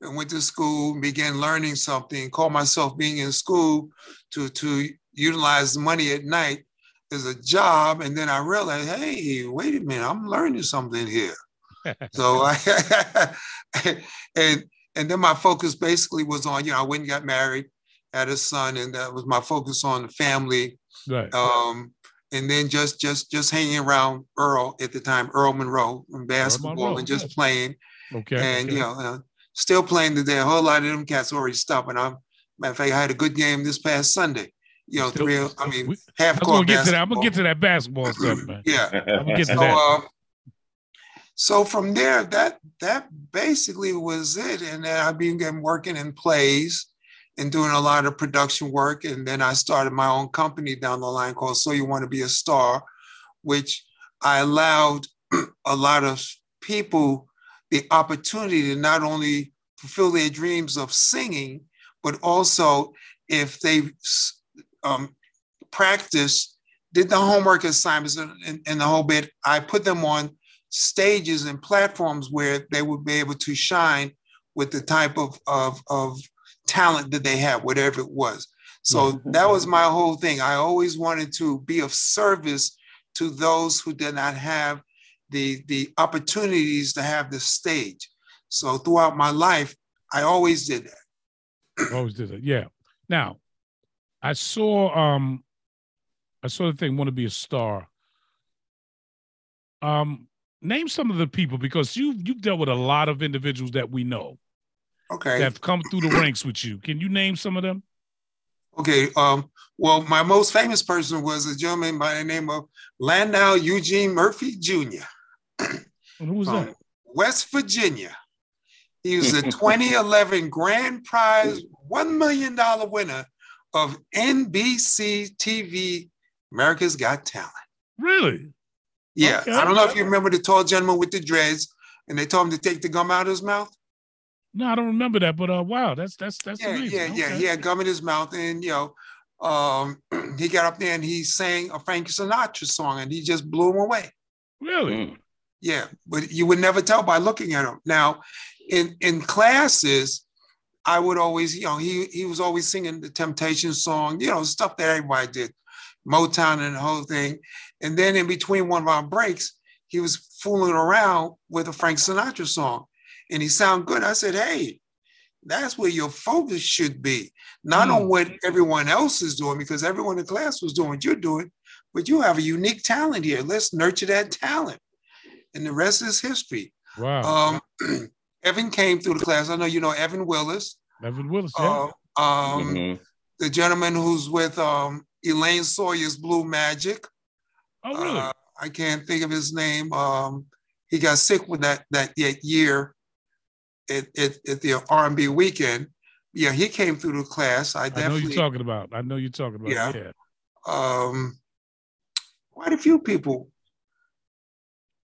[SPEAKER 5] and went to school, began learning something, called myself being in school to, to utilize money at night as a job. And then I realized, hey, wait a minute, I'm learning something here. so I and and then my focus basically was on, you know, I went and got married, had a son, and that was my focus on the family.
[SPEAKER 1] Right.
[SPEAKER 5] Um, and then just just just hanging around Earl at the time, Earl Monroe, and basketball Monroe, and just yes. playing.
[SPEAKER 1] Okay.
[SPEAKER 5] And
[SPEAKER 1] okay.
[SPEAKER 5] you know, uh, still playing today. A whole lot of them cats already stopped. And I'm matter of fact, I had a good game this past Sunday. You know, still, three. I mean, we, half
[SPEAKER 1] court. I'm gonna get to that. I'm gonna get to that basketball stuff, man.
[SPEAKER 5] yeah.
[SPEAKER 1] I'm gonna get to so, that. Uh,
[SPEAKER 5] so from there, that that basically was it. And then I began working in plays and doing a lot of production work. And then I started my own company down the line called So You Want to Be a Star, which I allowed a lot of people the opportunity to not only fulfill their dreams of singing, but also if they um, practice, did the homework assignments and, and, the whole bit, I put them on stages and platforms where they would be able to shine with the type of, of, of talent that they have, whatever it was. So that was my whole thing. I always wanted to be of service to those who did not have the, the opportunities to have the stage. So throughout my life, I always did that.
[SPEAKER 1] always did it. Yeah. Now, I saw um I saw the thing want to be a star. Um name some of the people because you you've dealt with a lot of individuals that we know.
[SPEAKER 5] Okay.
[SPEAKER 1] That have come through the ranks with you. Can you name some of them?
[SPEAKER 5] Okay. Um, well, my most famous person was a gentleman by the name of Landau Eugene Murphy Jr.
[SPEAKER 1] who was that?
[SPEAKER 5] West Virginia. He was the 2011 grand prize $1 million winner of NBC TV America's Got Talent.
[SPEAKER 1] Really?
[SPEAKER 5] Yeah. Okay. I don't know if you remember the tall gentleman with the dreads and they told him to take the gum out of his mouth.
[SPEAKER 1] No, I don't remember that, but uh, wow, that's that's that's
[SPEAKER 5] yeah,
[SPEAKER 1] amazing.
[SPEAKER 5] yeah, okay. yeah. He had gum in his mouth, and you know, um, he got up there and he sang a Frank Sinatra song, and he just blew him away.
[SPEAKER 1] Really? Hmm.
[SPEAKER 5] Yeah, but you would never tell by looking at him. Now, in in classes, I would always, you know, he he was always singing the Temptation song, you know, stuff that everybody did, Motown and the whole thing. And then in between one of our breaks, he was fooling around with a Frank Sinatra song, and he sounded good. I said, hey, that's where your focus should be, not mm. on what everyone else is doing, because everyone in class was doing what you're doing, but you have a unique talent here. Let's nurture that talent. And the rest is history.
[SPEAKER 1] Wow.
[SPEAKER 5] Um, Evan came through the class. I know you know Evan Willis.
[SPEAKER 1] Evan Willis, yeah.
[SPEAKER 5] Uh, um, mm-hmm. The gentleman who's with um, Elaine Sawyer's Blue Magic.
[SPEAKER 1] Oh, really? Uh,
[SPEAKER 5] I can't think of his name. Um, he got sick with that that, that year at, at, at the R&B weekend. Yeah, he came through the class. I definitely.
[SPEAKER 1] I know you're talking about. I know you're talking about. Yeah. yeah.
[SPEAKER 5] Um, quite a few people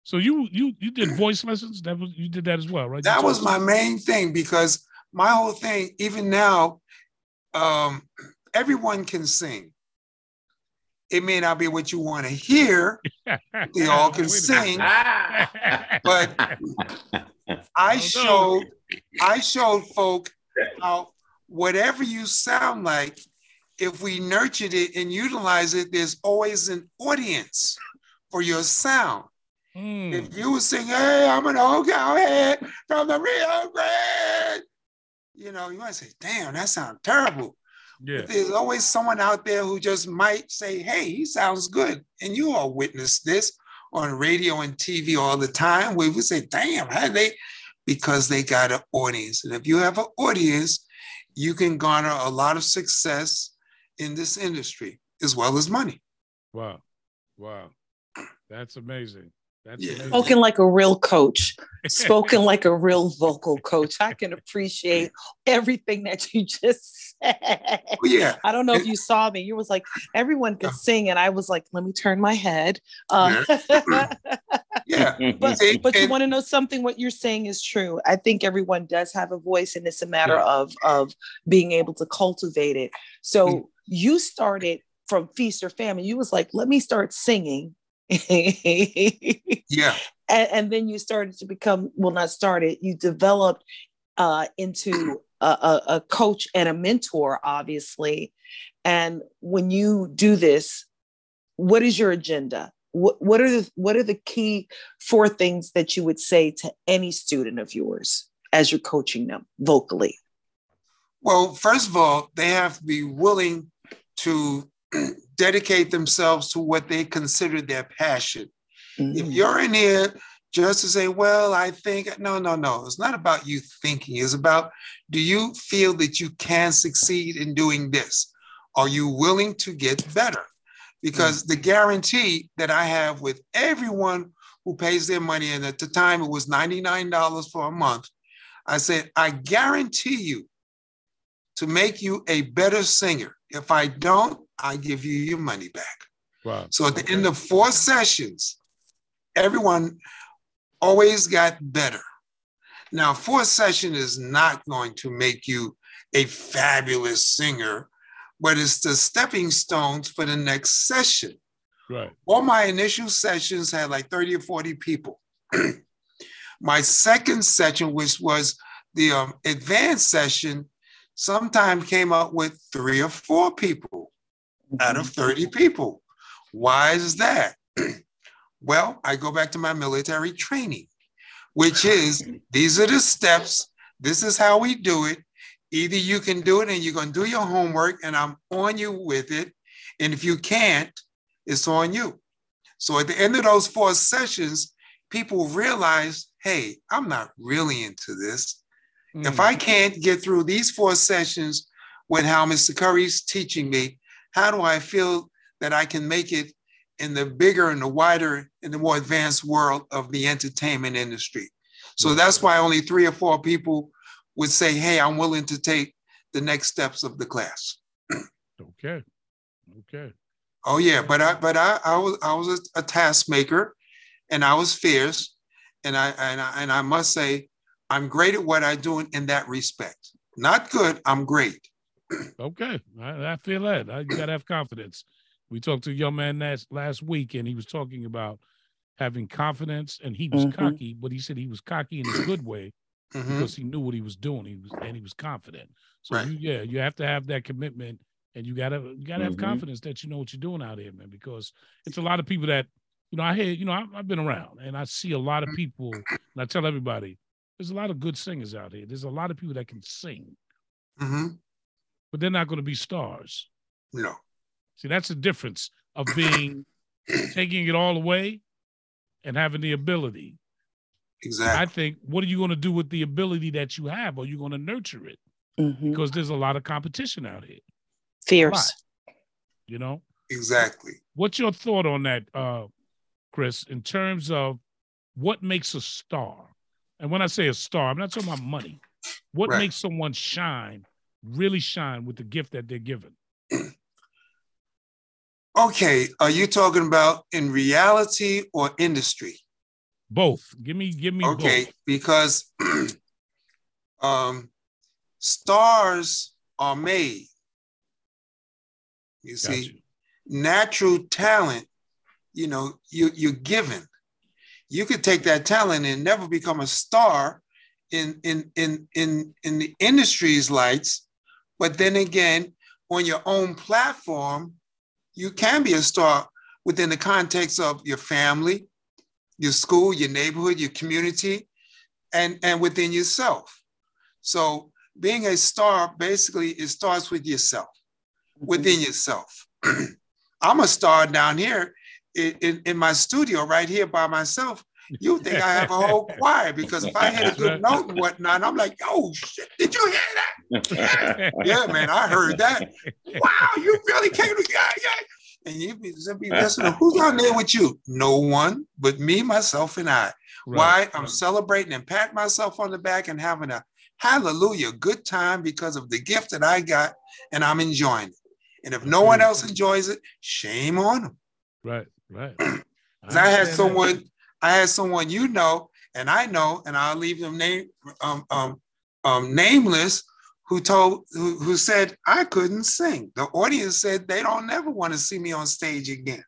[SPEAKER 1] so you you you did voice lessons. That was you did that as well, right?
[SPEAKER 5] That was my main thing because my whole thing, even now, um, everyone can sing. It may not be what you want to hear. they all can sing, but I showed I showed folk how whatever you sound like, if we nurtured it and utilize it, there's always an audience for your sound. Mm. If you sing, hey, I'm an old cowhead from the Rio Grande, you know, you might say, damn, that sounds terrible.
[SPEAKER 1] Yeah.
[SPEAKER 5] But there's always someone out there who just might say, hey, he sounds good. And you all witness this on radio and TV all the time where we say, damn, how they, because they got an audience. And if you have an audience, you can garner a lot of success in this industry as well as money.
[SPEAKER 1] Wow. Wow. That's amazing. That's
[SPEAKER 2] yeah. spoken like a real coach, spoken like a real vocal coach. I can appreciate everything that you just said.
[SPEAKER 5] Yeah.
[SPEAKER 2] I don't know if you saw me. You was like, everyone could sing. And I was like, let me turn my head. Uh,
[SPEAKER 5] yeah.
[SPEAKER 2] but but you want to know something? What you're saying is true. I think everyone does have a voice, and it's a matter yeah. of of being able to cultivate it. So mm. you started from feast or famine. You was like, let me start singing
[SPEAKER 5] yeah.
[SPEAKER 2] And, and, then you started to become, well, not started, you developed uh, into a, a, a coach and a mentor, obviously. And when you do this, what is your agenda? What, what are the what are the key four things that you would say to any student of yours as you're coaching them vocally?
[SPEAKER 5] Well, first of all, they have to be willing to dedicate themselves to what they consider their passion. Mm-hmm. If you're in here just to say, well, I think, no, no, no. It's not about you thinking. It's about do you feel that you can succeed in doing this? Are you willing to get better? Because mm-hmm. the guarantee that I have with everyone who pays their money, and at the time it was $99 for a month, I said, I guarantee you to make you a better singer. If I don't, I give you your money back.
[SPEAKER 1] Wow.
[SPEAKER 5] So at the okay. end of four sessions, everyone always got better. Now, fourth session is not going to make you a fabulous singer. but it's the stepping stones for the next session.
[SPEAKER 1] Right.
[SPEAKER 5] All my initial sessions had like 30 or 40 people. my second session, which was the um, advanced session, sometimes came up with three or four people. Out of 30 people. Why is that? well, I go back to my military training, which is these are the steps. This is how we do it. Either you can do it and you're going to do your homework, and I'm on you with it. And if you can't, it's on you. So at the end of those four sessions, people realize, hey, I'm not really into this. Mm. If I can't get through these four sessions with how Mr. Curry's teaching me, how do I feel that I can make it in the bigger and the wider and the more advanced world of the entertainment industry? So mm-hmm. that's why only three or four people would say, hey, I'm willing to take the next steps of the class.
[SPEAKER 1] okay. Okay.
[SPEAKER 5] Oh yeah, but I but I I was I was a, a task maker, and I was fierce, and I and I and I must say, I'm great at what I do in that respect. Not good, I'm great.
[SPEAKER 1] Okay, I, I feel that. I, you gotta have confidence. We talked to a young man last last week, and he was talking about having confidence, and he was mm-hmm. cocky, but he said he was cocky in a good way mm-hmm. because he knew what he was doing. He was and he was confident. So right. you, yeah, you have to have that commitment and you gotta you gotta have mm-hmm. confidence that you know what you're doing out here, man. Because it's a lot of people that you know I hear you know I, have been around and I see a lot of people, and I tell everybody there's a lot of good singers out here. There's a lot of people that can sing,
[SPEAKER 5] mm-hmm.
[SPEAKER 1] But they're not going to be stars.
[SPEAKER 5] No.
[SPEAKER 1] See, that's the difference of being taking it all away and having the ability.
[SPEAKER 5] Exactly.
[SPEAKER 1] I think what are you going to do with the ability that you have? Are you going to nurture it?
[SPEAKER 2] Mm-hmm.
[SPEAKER 1] Because there's a lot of competition out here.
[SPEAKER 2] Fierce.
[SPEAKER 1] You know?
[SPEAKER 5] Exactly.
[SPEAKER 1] What's your thought on that, uh, Chris, in terms of what makes a star? And when I say a star, I'm not talking about money. What right. makes someone shine, really shine with the gift that they're given?
[SPEAKER 5] okay, are you talking about in reality or industry?
[SPEAKER 1] Both. Give me, give me.
[SPEAKER 5] Okay,
[SPEAKER 1] both.
[SPEAKER 5] because um, stars are made you see, you. natural talent, you know, you, you're given. You could take that talent and never become a star in, in, in, in, in the industry's lights. But then again, on your own platform, you can be a star within the context of your family, your school, your neighborhood, your community, and, and within yourself. So being a star basically it starts with yourself mm-hmm. within yourself. I'm a star down here in, in, in, my studio right here by myself. You think I have a whole choir because if I hit a good note and whatnot, I'm like, oh shit, did you hear that? yeah, man, I heard that. Wow, you really came to yeah, yeah. And you be, be listening, who's on there with you? No one but me, myself, and I. Right, Why? I'm celebrating and pat myself on the back and having a hallelujah good time because of the gift that I got and I'm enjoying it. And if no one else enjoys it, shame on them.
[SPEAKER 1] Right, right.
[SPEAKER 5] I, I had someone, that. I had someone you know, and I know, and I'll leave them name um, um, um, nameless, who told who, who said I couldn't sing. The audience said they don't never want to see me on stage again.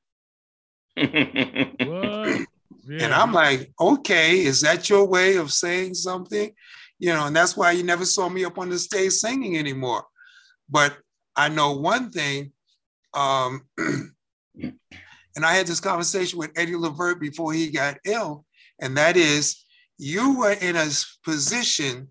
[SPEAKER 1] what?
[SPEAKER 5] Yeah. And I'm like, okay, is that your way of saying something? You know, and that's why you never saw me up on the stage singing anymore. But I know one thing, um, and I had this conversation with Eddie Levert before he got ill, and that is you were in a position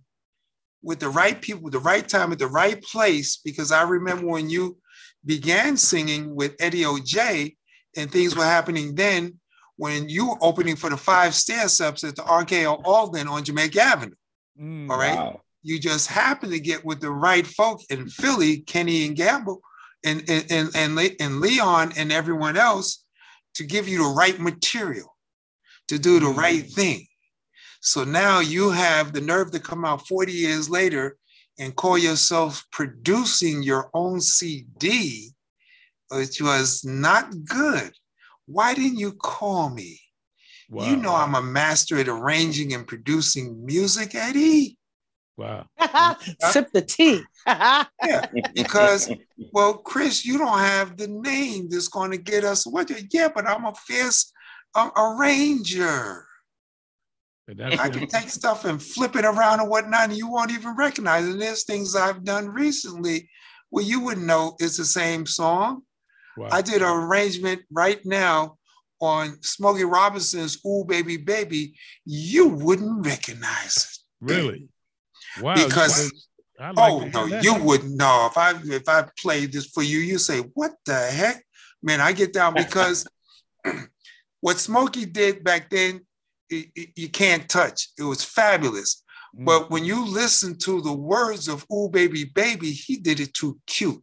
[SPEAKER 5] with the right people, the right time, at the right place. Because I remember when you began singing with Eddie OJ, and things were happening then when you were opening for the five stair steps at the RKO Alden on Jamaica Avenue. Mm, all right. Wow you just happened to get with the right folk in Philly, Kenny and Gamble, and and and and, and Leon and everyone else to give you the right material to do the right mm. thing. So now you have the nerve to come out 40 years later and call yourself producing your own CD, which was not good. Why didn't you call me? Wow. You know I'm a master at arranging and producing music, Eddie.
[SPEAKER 1] Wow.
[SPEAKER 2] Sip the tea.
[SPEAKER 5] Yeah, because well, Chris, you don't have the name that's going to get us what? Yeah, but I'm a fierce um, arranger. I can take stuff and flip it around and whatnot, and you won't even recognize it. And there's things I've done recently where you wouldn't know it's the same song. Wow. I did an arrangement right now on Smokey Robinson's "Ooh Baby Baby." You wouldn't recognize it.
[SPEAKER 1] Really?
[SPEAKER 5] Wow. Because like oh no, that. you wouldn't know if I if I played this for you. You say, "What the heck, man?" I get down because what Smokey did back then, it, it, you can't touch. It was fabulous. Mm. But when you listen to the words of "Ooh Baby Baby," he did it too cute.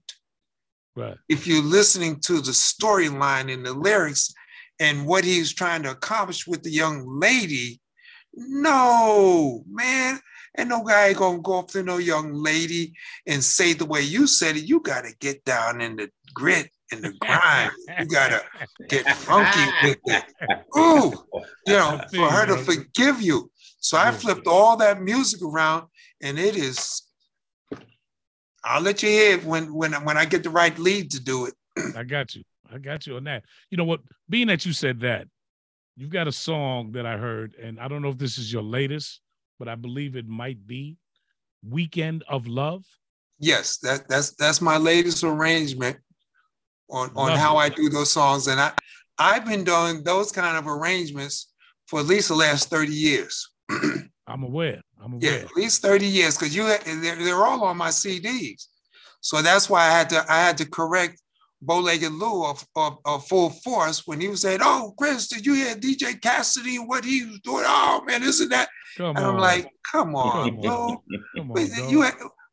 [SPEAKER 1] Right.
[SPEAKER 5] If you're listening to the storyline and the lyrics and what he's trying to accomplish with the young lady, no, man. And no guy gonna go up to no young lady and say the way you said it. You gotta get down in the grit and the grind. You gotta get funky with it. Ooh, you know, for her to forgive you. So I flipped all that music around, and it is. I'll let you hear it when when when I get the right lead to do it.
[SPEAKER 1] I got you. I got you on that. You know what? Being that you said that, you've got a song that I heard, and I don't know if this is your latest, but I believe it might be Weekend of Love.
[SPEAKER 5] Yes, that that's that's my latest arrangement on on how I do those songs, and I I've been doing those kind of arrangements for at least the last thirty years.
[SPEAKER 1] I'm aware. I'm aware.
[SPEAKER 5] Yeah, at least thirty years because you they're, they're all on my CDs, so that's why I had to I had to correct Bowlegged Lou of, of, of, Full Force when he was saying, "Oh, Chris, did you hear DJ Cassidy and what he was doing? Oh man, isn't that?" Come and I'm like, "Come on, bro. you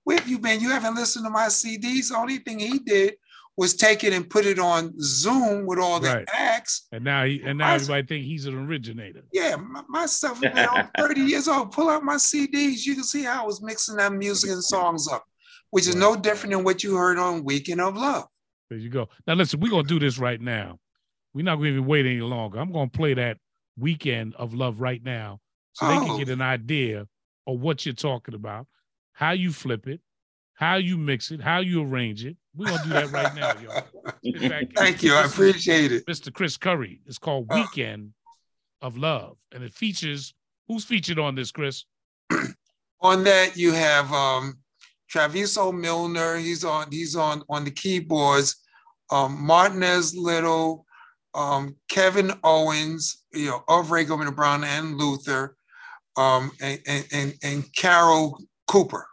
[SPEAKER 5] where have you been? You haven't listened to my CDs. The only thing he did was take it and put it on Zoom with all the right. acts.
[SPEAKER 1] And now he and now everybody think he's an originator.
[SPEAKER 5] Yeah, my, my stuff is now 30 years old. Pull out my CDs. You can see how I was mixing that music and songs up, which is no different than what you heard on Weekend of Love.
[SPEAKER 1] There you go. Now listen, we're gonna do this right now. We're not gonna even wait any longer. I'm gonna play that weekend of love right now so oh. they can get oh. an idea of what you're talking about, how you flip it, how you mix it, how you arrange it. We're gonna do that right now, y'all.
[SPEAKER 5] Thank you. I appreciate it.
[SPEAKER 1] Mr. Chris Curry. It's called uh. Weekend of Love. And it features who's featured on this, Chris?
[SPEAKER 5] on that, you have um Traviso Milner, he's on he's on on the keyboards. Um, Martinez Little, um, Kevin Owens, you know, of Ray Goodman Brown and Luther, um, and, and, and Carol Cooper.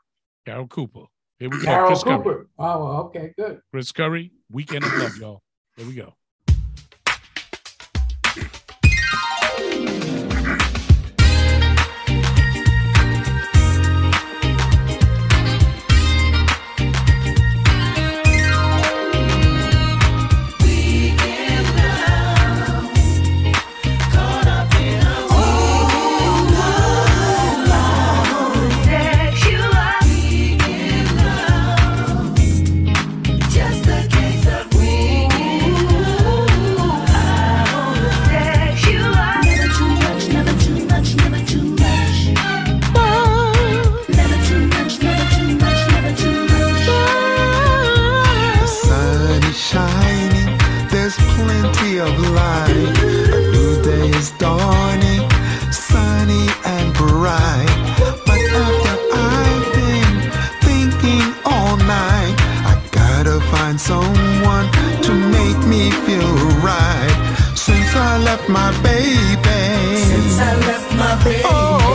[SPEAKER 1] Carol Cooper.
[SPEAKER 6] Here we go. Carol Chris Cooper. Curry. Oh, okay, good.
[SPEAKER 1] Chris Curry, Weekend of Love, y'all. Here we go.
[SPEAKER 7] left my baby. Since I left my baby. Oh.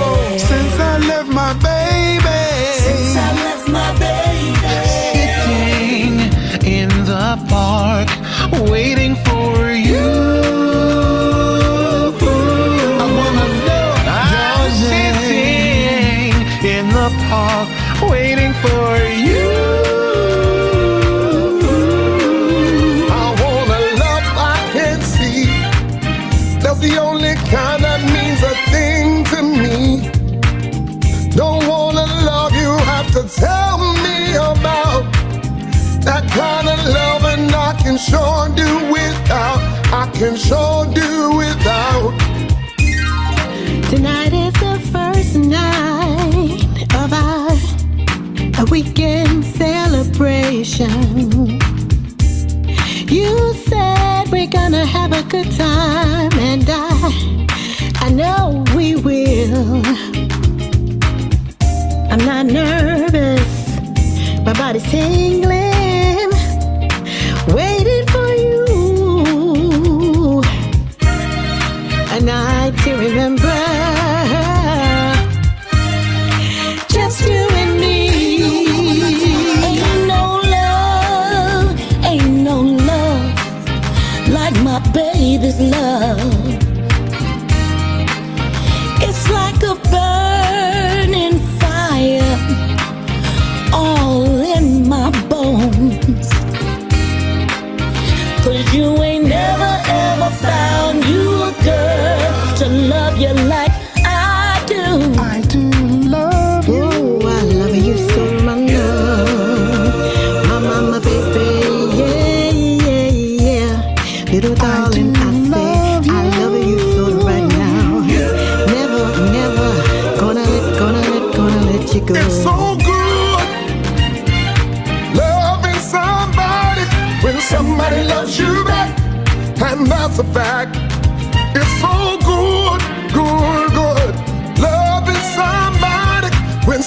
[SPEAKER 7] the only kind that means a thing to me.
[SPEAKER 8] Don't wanna love you, have to tell me about that kind of love, and I can
[SPEAKER 7] sure do without. I can sure do without. Tonight is the first night of our weekend celebration. You
[SPEAKER 9] say good time, and I, I know we will. I'm not nervous, my body's tingling,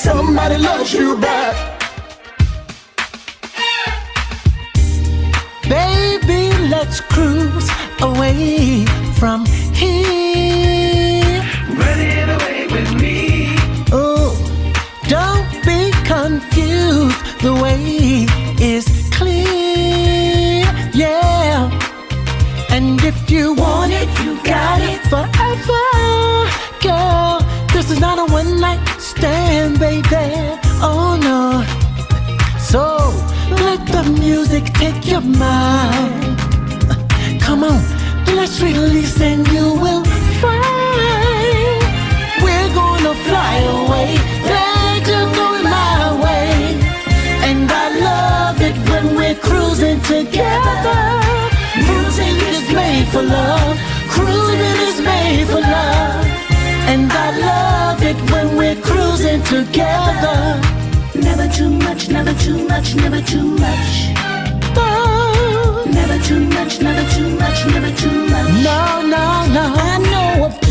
[SPEAKER 9] somebody loves you back.
[SPEAKER 7] Baby, let's cruise away from here. Music take your mind. Come on, let's release and you will find we're gonna fly away. Glad you're going my way. And I love it when we're cruising together. Cruising is made for love. Cruising is made for love. And I love it when we're cruising together.
[SPEAKER 8] Too much, never too much, never too much. Never too much, never too much, never too much.
[SPEAKER 7] no, no, no.
[SPEAKER 8] I know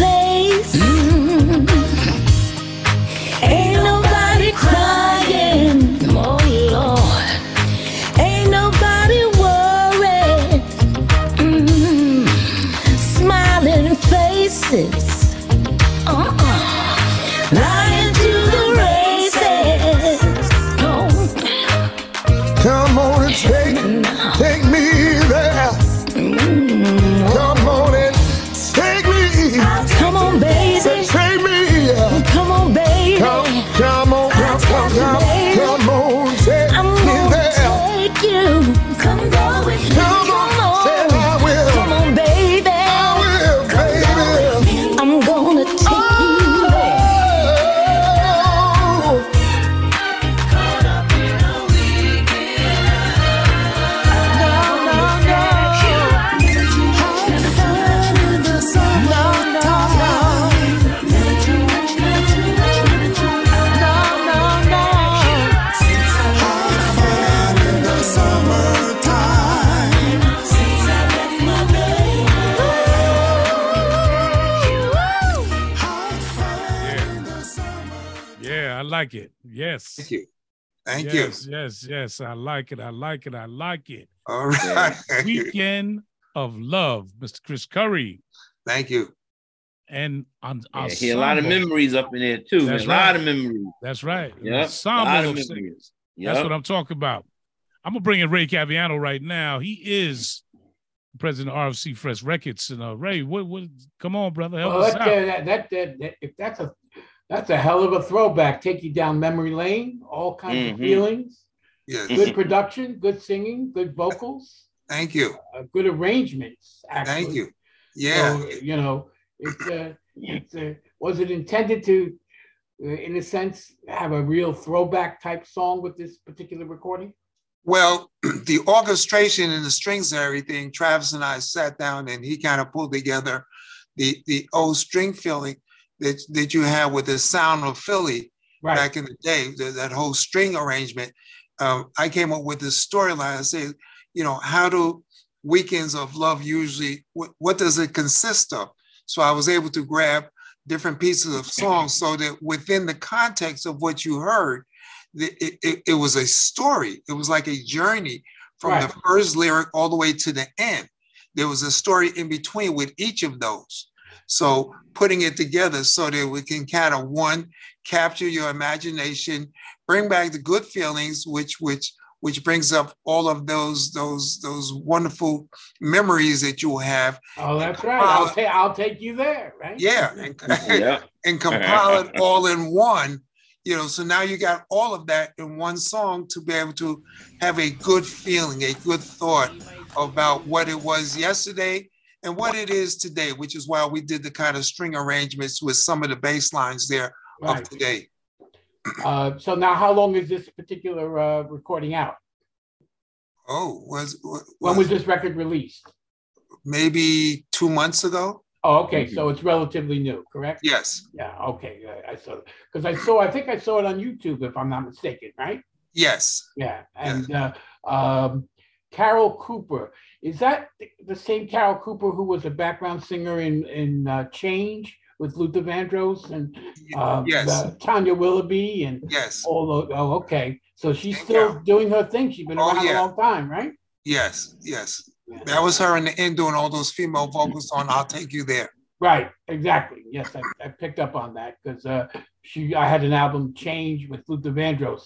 [SPEAKER 1] like it. I like it. I like it.
[SPEAKER 5] All right.
[SPEAKER 1] Weekend of Love, Mr. Chris Curry.
[SPEAKER 5] Thank you.
[SPEAKER 1] And on
[SPEAKER 3] Yeah, he a lot of memories up in there too. man.
[SPEAKER 1] That's
[SPEAKER 3] A lot
[SPEAKER 1] right.
[SPEAKER 3] of memories.
[SPEAKER 1] That's right. An
[SPEAKER 3] Yep. A lot
[SPEAKER 1] Ensemble
[SPEAKER 3] of
[SPEAKER 1] of
[SPEAKER 3] memories.
[SPEAKER 1] singers.
[SPEAKER 3] Yep.
[SPEAKER 1] That's what I'm talking about. I'm gonna bring in Ray Caviano right now. He is president of RFC Fresh Records. And uh, Ray, what, what? Come on, brother, help
[SPEAKER 6] Well,
[SPEAKER 1] us
[SPEAKER 6] that,
[SPEAKER 1] out.
[SPEAKER 6] that, that, that, that- if that's a that's a hell of a throwback. Take you down memory lane, all kinds of
[SPEAKER 3] Mhm.
[SPEAKER 6] feelings.
[SPEAKER 5] Yes.
[SPEAKER 6] Good production, good singing, good vocals,
[SPEAKER 5] Thank you.
[SPEAKER 6] uh, good arrangements. Actually.
[SPEAKER 5] Thank you. Yeah.
[SPEAKER 6] So, you know, it's uh, it's uh, was it intended to, uh, in a sense, have a real throwback type song with this particular recording?
[SPEAKER 5] Well, the orchestration and the strings and everything, Travis and I sat down and he kind of pulled together the the old string feeling that, that you had with the sound of Philly
[SPEAKER 6] Right.
[SPEAKER 5] back in the day, th- that whole string arrangement. Um, I came up with this storyline. I said, you know, how do weekends of love usually what, what does it consist of? So I was able to grab different pieces of songs so that within the context of what you heard, it, it, it was a story. It was like a journey from right. the first lyric all the way to the end. There was a story in between with each of those. So putting it together so that we can kind of one capture your imagination, bring back the good feelings, which which which brings up all of those those those wonderful memories that you will have.
[SPEAKER 4] Oh, that's right. I'll, ta- I'll take you there, right?
[SPEAKER 5] Yeah, and, yeah. and compile it all in one. You know, so now you got all of that in one song to be able to have a good feeling, a good thought about what it was yesterday and what it is today, which is why we did the kind of string arrangements with some of the bass lines there right. of today.
[SPEAKER 4] Uh, so now, how long is this particular uh, recording out?
[SPEAKER 5] Oh, was, was
[SPEAKER 4] when was this record released?
[SPEAKER 5] Maybe two months ago.
[SPEAKER 4] Oh, okay. So it's relatively new, correct?
[SPEAKER 5] Yes.
[SPEAKER 4] Yeah. Okay. I saw because I saw. I think I saw it on YouTube, if I'm not mistaken. Right?
[SPEAKER 5] Yes.
[SPEAKER 4] Yeah. And yes. Uh, um, Carol Cooper is that the same Carol Cooper who was a background singer in in uh, Change? With Luther Vandross and uh,
[SPEAKER 5] yes.
[SPEAKER 4] Tanya Willoughby and
[SPEAKER 5] yes.
[SPEAKER 4] all the, oh, okay. So she's still doing her thing. She's been oh, around yeah. a long time, right?
[SPEAKER 5] Yes, yes. Yeah. That was her in the end doing all those female vocals on "I'll Take You There."
[SPEAKER 4] Right, exactly. Yes, I, I picked up on that because uh, she I had an album "Change" with Luther Vandross,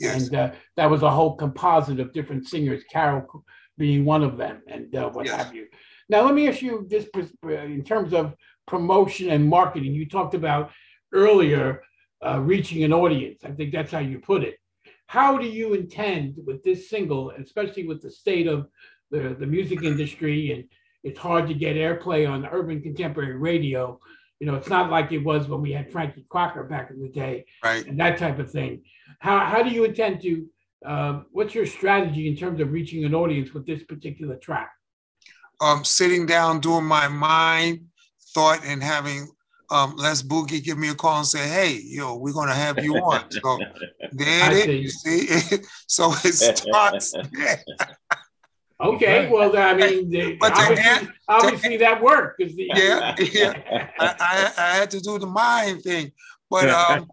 [SPEAKER 4] yes. and uh, that was a whole composite of different singers, Carol being one of them, and uh, what yes. have you. Now, let me ask you this in terms of promotion and marketing. You talked about earlier uh, reaching an audience. I think that's how you put it. How do you intend with this single, especially with the state of the, the music industry and it's hard to get airplay on urban contemporary radio. You know, it's not like it was when we had Frankie Crocker back in the day,
[SPEAKER 5] right?
[SPEAKER 4] And that type of thing. How how do you intend to? Uh, what's your strategy in terms of reaching an audience with this particular track?
[SPEAKER 5] Um, sitting down, doing my mind thought and having um, Les Boogie give me a call and say, "Hey, yo, we're gonna have you on." So there it is. You see, so it starts.
[SPEAKER 4] okay, well, I mean, but obviously, hand, obviously that worked. The,
[SPEAKER 5] yeah, yeah. I, I, I, had to do the mind thing, but um,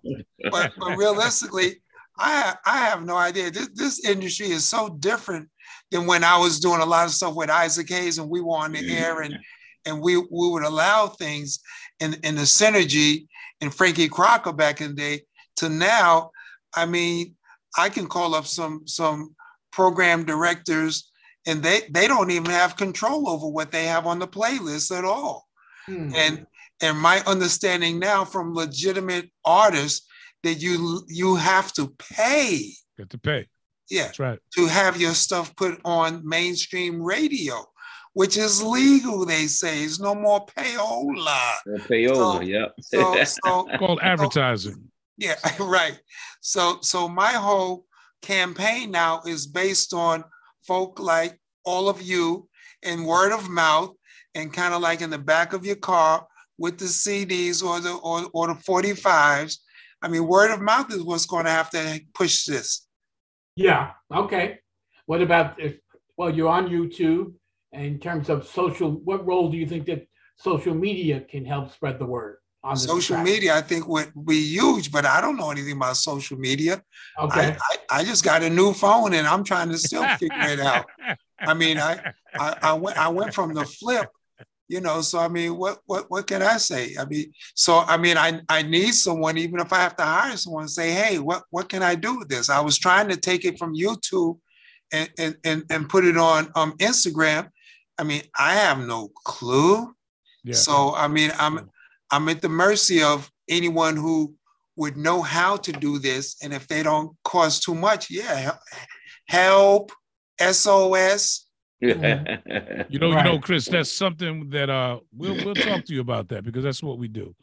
[SPEAKER 5] but, but realistically, I I have no idea. This this industry is so different than when I was doing a lot of stuff with Isaac Hayes and we were on the air and and we, we would allow things in, in the synergy in Frankie Crocker back in the day to now, I mean, I can call up some some program directors and they they don't even have control over what they have on the playlist at all. Hmm. And and my understanding now from legitimate artists that you you have to pay.
[SPEAKER 1] You have to pay.
[SPEAKER 5] Yeah.
[SPEAKER 1] That's right.
[SPEAKER 5] To have your stuff put on mainstream radio which is legal, they say. It's no more payola.
[SPEAKER 3] Uh, payola, so, yeah.
[SPEAKER 5] so, so,
[SPEAKER 1] called advertising.
[SPEAKER 5] yeah, right. So so my whole campaign now is based on folk like all of you and word of mouth and kind of like in the back of your car with the CDs or the or, or the 45s. I mean, word of mouth is what's going to have to push this.
[SPEAKER 4] Yeah. Okay. What about if well, you're on YouTube in terms of social, what role do you think that social media can help spread the word? On
[SPEAKER 5] social track? media, I think would be huge, but I don't know anything about social media. Okay. I, I, I just got a new phone and I'm trying to still figure it out. I mean, I, I, I went I went from the flip, you know. So I mean, what what what can I say? I mean, so I mean, I I need someone, even if I have to hire someone, say, hey, what what can I do with this? I was trying to take it from YouTube and and and, and put it on um, Instagram, I mean, I have no clue. Yeah. So I mean, I'm I'm at the mercy of anyone who would know how to do this, and if they don't cost too much, yeah, help, SOS.
[SPEAKER 1] Mm-hmm. you know, right. you know, Chris, that's something that uh we'll we'll talk to you about that because that's what we do.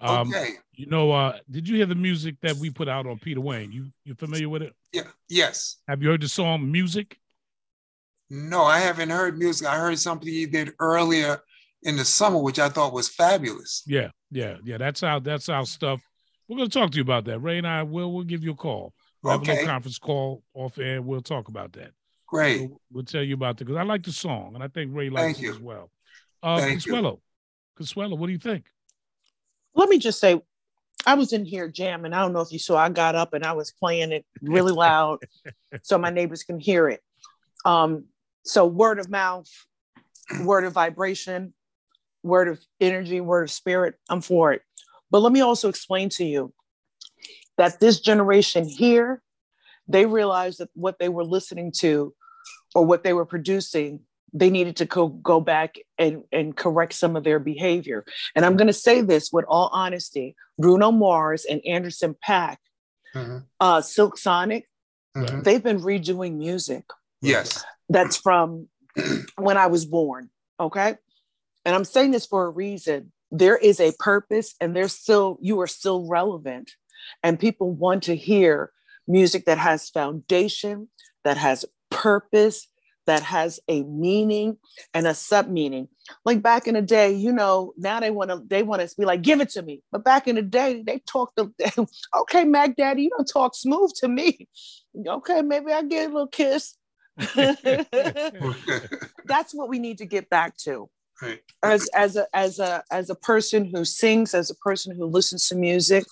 [SPEAKER 1] Um, okay. You know, uh, did you hear the music that we put out on Peter Wayne? You you familiar with it?
[SPEAKER 5] Yeah. Yes.
[SPEAKER 1] Have you heard the song "Music"?
[SPEAKER 5] No, I haven't heard music. I heard something he did earlier in the summer, which I thought was fabulous.
[SPEAKER 1] Yeah, yeah, yeah. That's our that's our stuff. We're gonna talk to you about that. Ray and I will we'll give you a call. We'll okay. have a little conference call off air. We'll talk about that.
[SPEAKER 5] Great.
[SPEAKER 1] We'll, we'll tell you about it because I like the song and I think Ray likes
[SPEAKER 5] Thank
[SPEAKER 1] it
[SPEAKER 5] you.
[SPEAKER 1] as well. Uh,
[SPEAKER 5] Thank you.
[SPEAKER 1] Consuelo, Consuelo, what do you think?
[SPEAKER 2] Let me just say, I was in here jamming. I don't know if you saw. I got up and I was playing it really loud, so my neighbors can hear it. Um, so word of mouth, word of vibration, word of energy, word of spirit. I'm for it. But let me also explain to you that this generation here, they realized that what they were listening to or what they were producing, they needed to go, go back and, and correct some of their behavior. And I'm going to say this with all honesty Bruno Mars and Anderson .Paak,
[SPEAKER 5] Mhm.
[SPEAKER 2] uh, Silk Sonic,
[SPEAKER 5] Mhm.
[SPEAKER 2] they've been redoing music
[SPEAKER 5] Yes.
[SPEAKER 2] That's from when I was born. Okay. And I'm saying this for a reason. There is a purpose, and there's still, you are still relevant. And people want to hear music that has foundation, that has purpose, that has a meaning and a sub meaning. Like back in the day, you know, now they want to they want to be like, give it to me. But back in the day, they talked okay, Mac Daddy, you don't talk smooth to me. Okay, maybe I get a little kiss. That's what we need to get back to.
[SPEAKER 5] Right.
[SPEAKER 2] As as a as a as a person who sings, as a person who listens to music,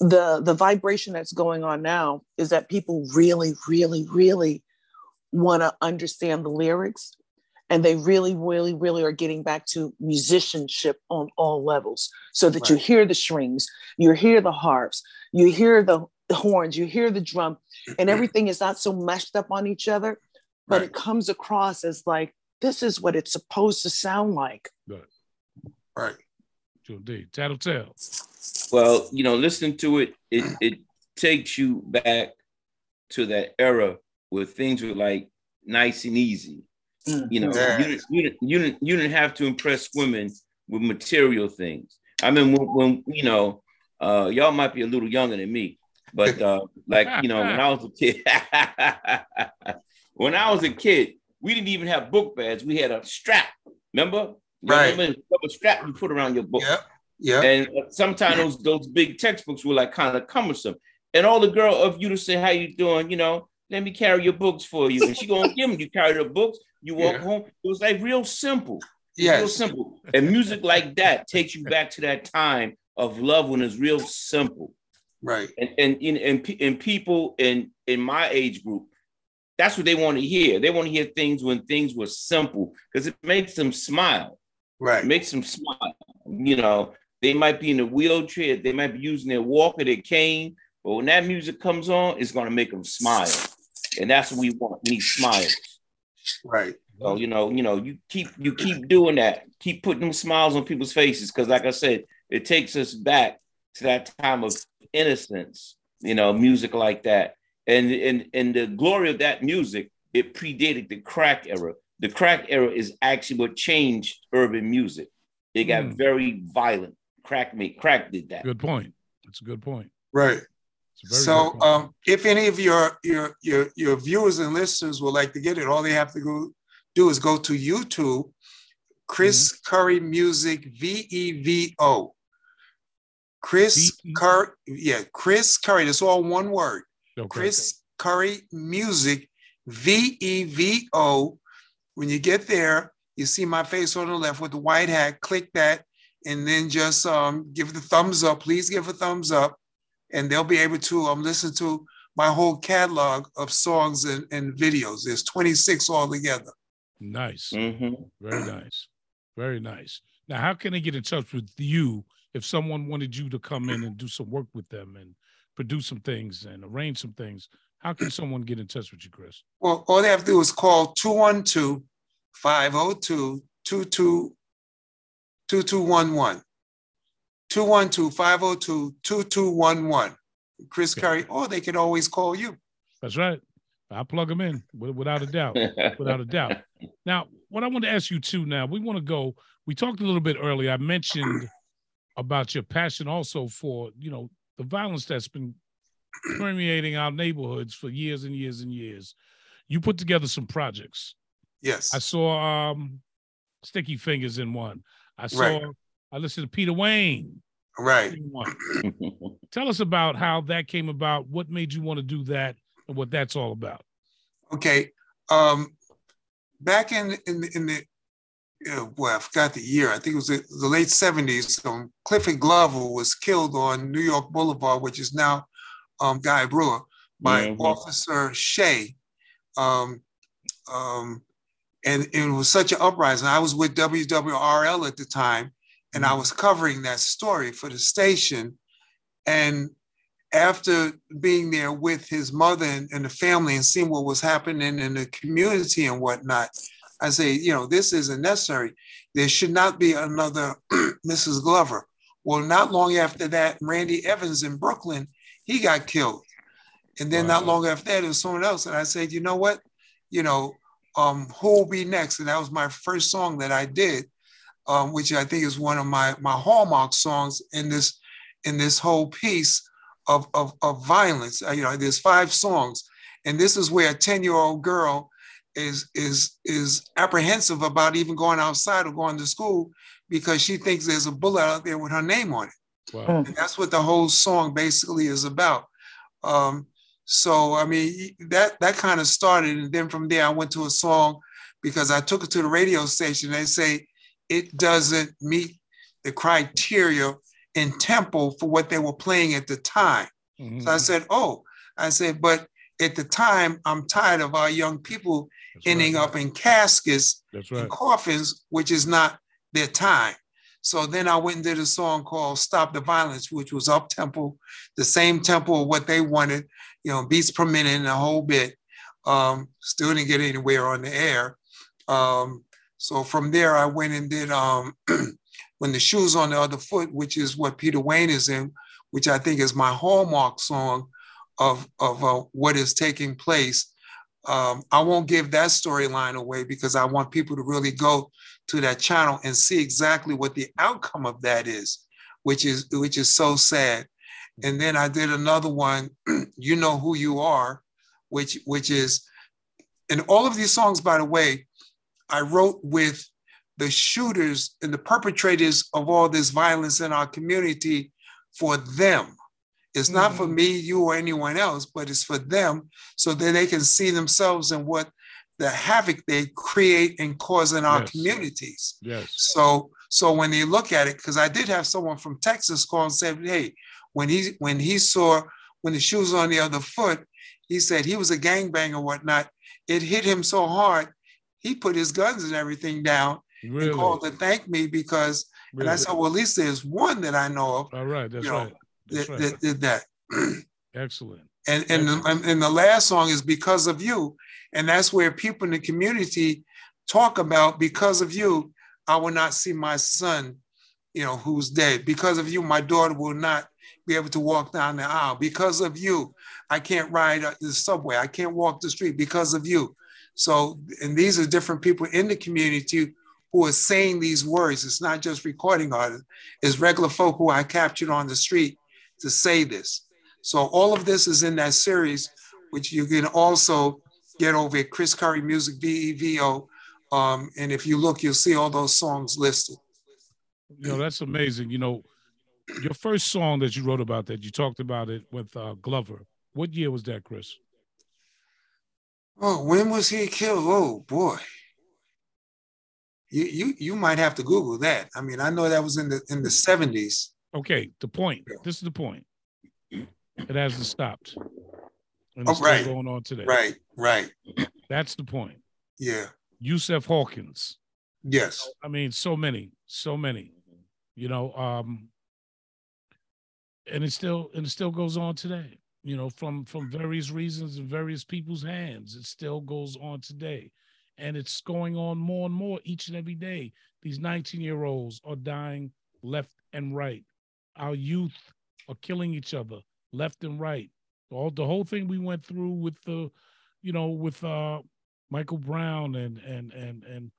[SPEAKER 2] the the vibration that's going on now is that people really, really, really want to understand the lyrics and they really really really are getting back to musicianship on all levels so that you hear the strings you hear the harps you hear the, the horns you hear the drum and everything is not so meshed up on each other but
[SPEAKER 5] Right.
[SPEAKER 2] it comes across as like this is what it's supposed to sound like
[SPEAKER 5] Right.
[SPEAKER 1] True indeed. Tattletale.
[SPEAKER 3] Well, you know, listening to it, it it takes you back to that era where things were like nice and easy. You know,
[SPEAKER 5] Yeah.
[SPEAKER 3] you, didn't, you, didn't, you, didn't, you didn't have to impress women with material things. I mean, when, when you know, uh, y'all might be a little younger than me, but uh, like you know, when I was a kid, when I was a kid, we didn't even have book bags. We had a strap. Remember? You
[SPEAKER 5] Right.
[SPEAKER 3] Remember a strap you put around your book.
[SPEAKER 5] Yep. Yep.
[SPEAKER 3] And sometimes those those big textbooks were like kind of cumbersome. And all the girl of you to say, "How you doing?" You know, let me carry your books for you. And she gonna give them. You carry the books. You walk
[SPEAKER 5] Yeah.
[SPEAKER 3] home. It was like real simple. Yeah.
[SPEAKER 5] Real
[SPEAKER 3] simple. And music like that takes you back to that time of love when it's real simple.
[SPEAKER 5] Right.
[SPEAKER 3] And and and, and, and people in in my age group, that's what they want to hear. They want to hear things when things were simple because it makes them smile
[SPEAKER 5] Right.
[SPEAKER 3] makes them smile. You know, they might be in a wheelchair, they might be using their walker, their cane, but when that music comes on, it's gonna make them smile, and that's what we want. We need smiles.
[SPEAKER 5] Right.
[SPEAKER 3] So you know, you know, you keep you keep doing that, keep putting them smiles on people's faces, because like I said, it takes us back to that time of innocence. You know, music like that, and and and the glory of that music, it predated the crack era. The crack era is actually what changed urban music. It got
[SPEAKER 1] Mm.
[SPEAKER 3] very violent. Crack me, crack did that.
[SPEAKER 1] Good point. That's a good point.
[SPEAKER 5] Right.
[SPEAKER 1] It's a very
[SPEAKER 5] So,
[SPEAKER 1] point.
[SPEAKER 5] um, if any of your your your your viewers and listeners would like to get it, all they have to go do is go to YouTube, Chris
[SPEAKER 1] Mm-hmm.
[SPEAKER 5] Curry Music V E V O. Chris
[SPEAKER 1] V
[SPEAKER 5] Curry, yeah, Chris Curry. That's all one word.
[SPEAKER 1] okay.
[SPEAKER 5] Chris Curry Music V E V O. When you get there, you see my face on the left with the white hat. Click that, and then just um, give the thumbs up. Please give a thumbs up, and they'll be able to um, listen to my whole catalog of songs and, and videos. There's 26 altogether.
[SPEAKER 1] Nice.
[SPEAKER 3] Mhm.
[SPEAKER 1] Very nice. Very nice. Now, how can I get in touch with you if someone wanted you to come in and do some work with them and produce some things and arrange some things? How can someone get in touch with you, Chris?
[SPEAKER 5] Well, all they have to do is call 212 502 2211. 212 502 2211. Chris
[SPEAKER 1] Okay.
[SPEAKER 5] Curry, or they can always call you.
[SPEAKER 1] That's right. I'll plug them in without a doubt. without a doubt. Now, what I want to ask you too now, we want to go, we talked a little bit earlier. I mentioned about your passion also for, you know, the violence that's been permeating our neighborhoods for years and years and years. You put together some projects.
[SPEAKER 5] Yes.
[SPEAKER 1] I saw um Sticky Fingers in one. I saw
[SPEAKER 5] Right.
[SPEAKER 1] I listened to Peter Wayne
[SPEAKER 5] right.
[SPEAKER 1] Tell us about how that came about, what made you want to do that, and what that's all about.
[SPEAKER 5] Okay. Um, back in in in the well, I forgot the year. I think it was the, the late 70s. Um, Clifford Glover was killed on New York Boulevard, which is now um, Guy Brewer, by mm-hmm. Officer Shea. Um, um, and it was such an uprising. I was with WWRL at the time, and I mm-hmm. was covering that story for the station. And after being there with his mother and, and the family and seeing what was happening in the community and whatnot, I say, you know, this isn't necessary. There should not be another Mrs. Glover. Well, not long after that, Randy Evans in Brooklyn, he got killed. And then wow. not long after that, it was someone else. And I said, you know what? You know, um, who will be next? And that was my first song that I did, um, which I think is one of my my hallmark songs in this in this whole piece of, of, of violence. Uh, you know, there's five songs. And this is where a 10-year-old girl is is is apprehensive about even going outside or going to school because she thinks there's a bullet out there with her name on it. Wow. And that's what the whole song basically is about. Um, so I mean that that kind of started, and then from there I went to a song because I took it to the radio station. They say it doesn't meet the criteria in tempo for what they were playing at the time. Mm-hmm. So I said, oh, I said, but at the time, I'm tired of our young people That's ending right. up in caskets That's right. and coffins, which is not their time. So then I went and did a song called Stop the Violence, which was up tempo, the same tempo of what they wanted, you know, beats per minute and a whole bit. Um, still didn't get anywhere on the air. Um, so from there, I went and did um, When the Shoe's on the Other Foot, which is what Peter Wayne is in, which I think is my hallmark song of, of uh, what is taking place. Um, I won't give that storyline away because I want people to really go to that channel and see exactly what the outcome of that is, which is which is so sad. And then I did another one, "You Know Who You Are," which which is, and all of these songs, by the way, I wrote with the shooters and the perpetrators of all this violence in our community for them. It's not for mm-hmm. me, you, or anyone else, but it's for them so that they can see themselves in what the havoc they create and cause in our yes. communities.
[SPEAKER 1] Yes.
[SPEAKER 5] So so when they look at it, because I did have someone from Texas call and say, hey, when he when he saw when the shoe was on the other foot, he said he was a gangbanger, whatnot. It hit him so hard, he put his guns and everything down really? and called to thank me because, really? and I said, well, at least there's one that I know of.
[SPEAKER 1] All right, that's right.
[SPEAKER 5] That, right. that did that.
[SPEAKER 1] Excellent.
[SPEAKER 5] And and Excellent. The, and the last song is because of you, and that's where people in the community talk about because of you, I will not see my son, you know, who's dead. Because of you, my daughter will not be able to walk down the aisle. Because of you, I can't ride the subway. I can't walk the street because of you. So, and these are different people in the community who are saying these words. It's not just recording artists, it's regular folk who I captured on the street to say this. So all of this is in that series, which you can also get over at Chris Curry Music VEVO. Um, and if you look, you'll see all those songs listed.
[SPEAKER 1] You know, that's amazing. You know, your first song that you wrote about that, you talked about it with uh, Glover. What year was that, Chris?
[SPEAKER 5] Oh, when was he killed? Oh boy you, you you might have to Google that. I mean, I know that was in the in the seventies.
[SPEAKER 1] Okay, the point. This is the point. It hasn't stopped.
[SPEAKER 5] And it's oh, right.
[SPEAKER 1] going on today.
[SPEAKER 5] Right, right.
[SPEAKER 1] That's the point.
[SPEAKER 5] Yeah.
[SPEAKER 1] Yusef Hawkins.
[SPEAKER 5] Yes.
[SPEAKER 1] I mean, so many, so many. You know, um, and it still and it still goes on today. You know, from from various reasons and various people's hands, it still goes on today and it's going on more and more each and every day. These 19 year olds are dying left and right. Our youth are killing each other left and right. All the whole thing we went through with the, you know, with uh, Michael Brown and and and and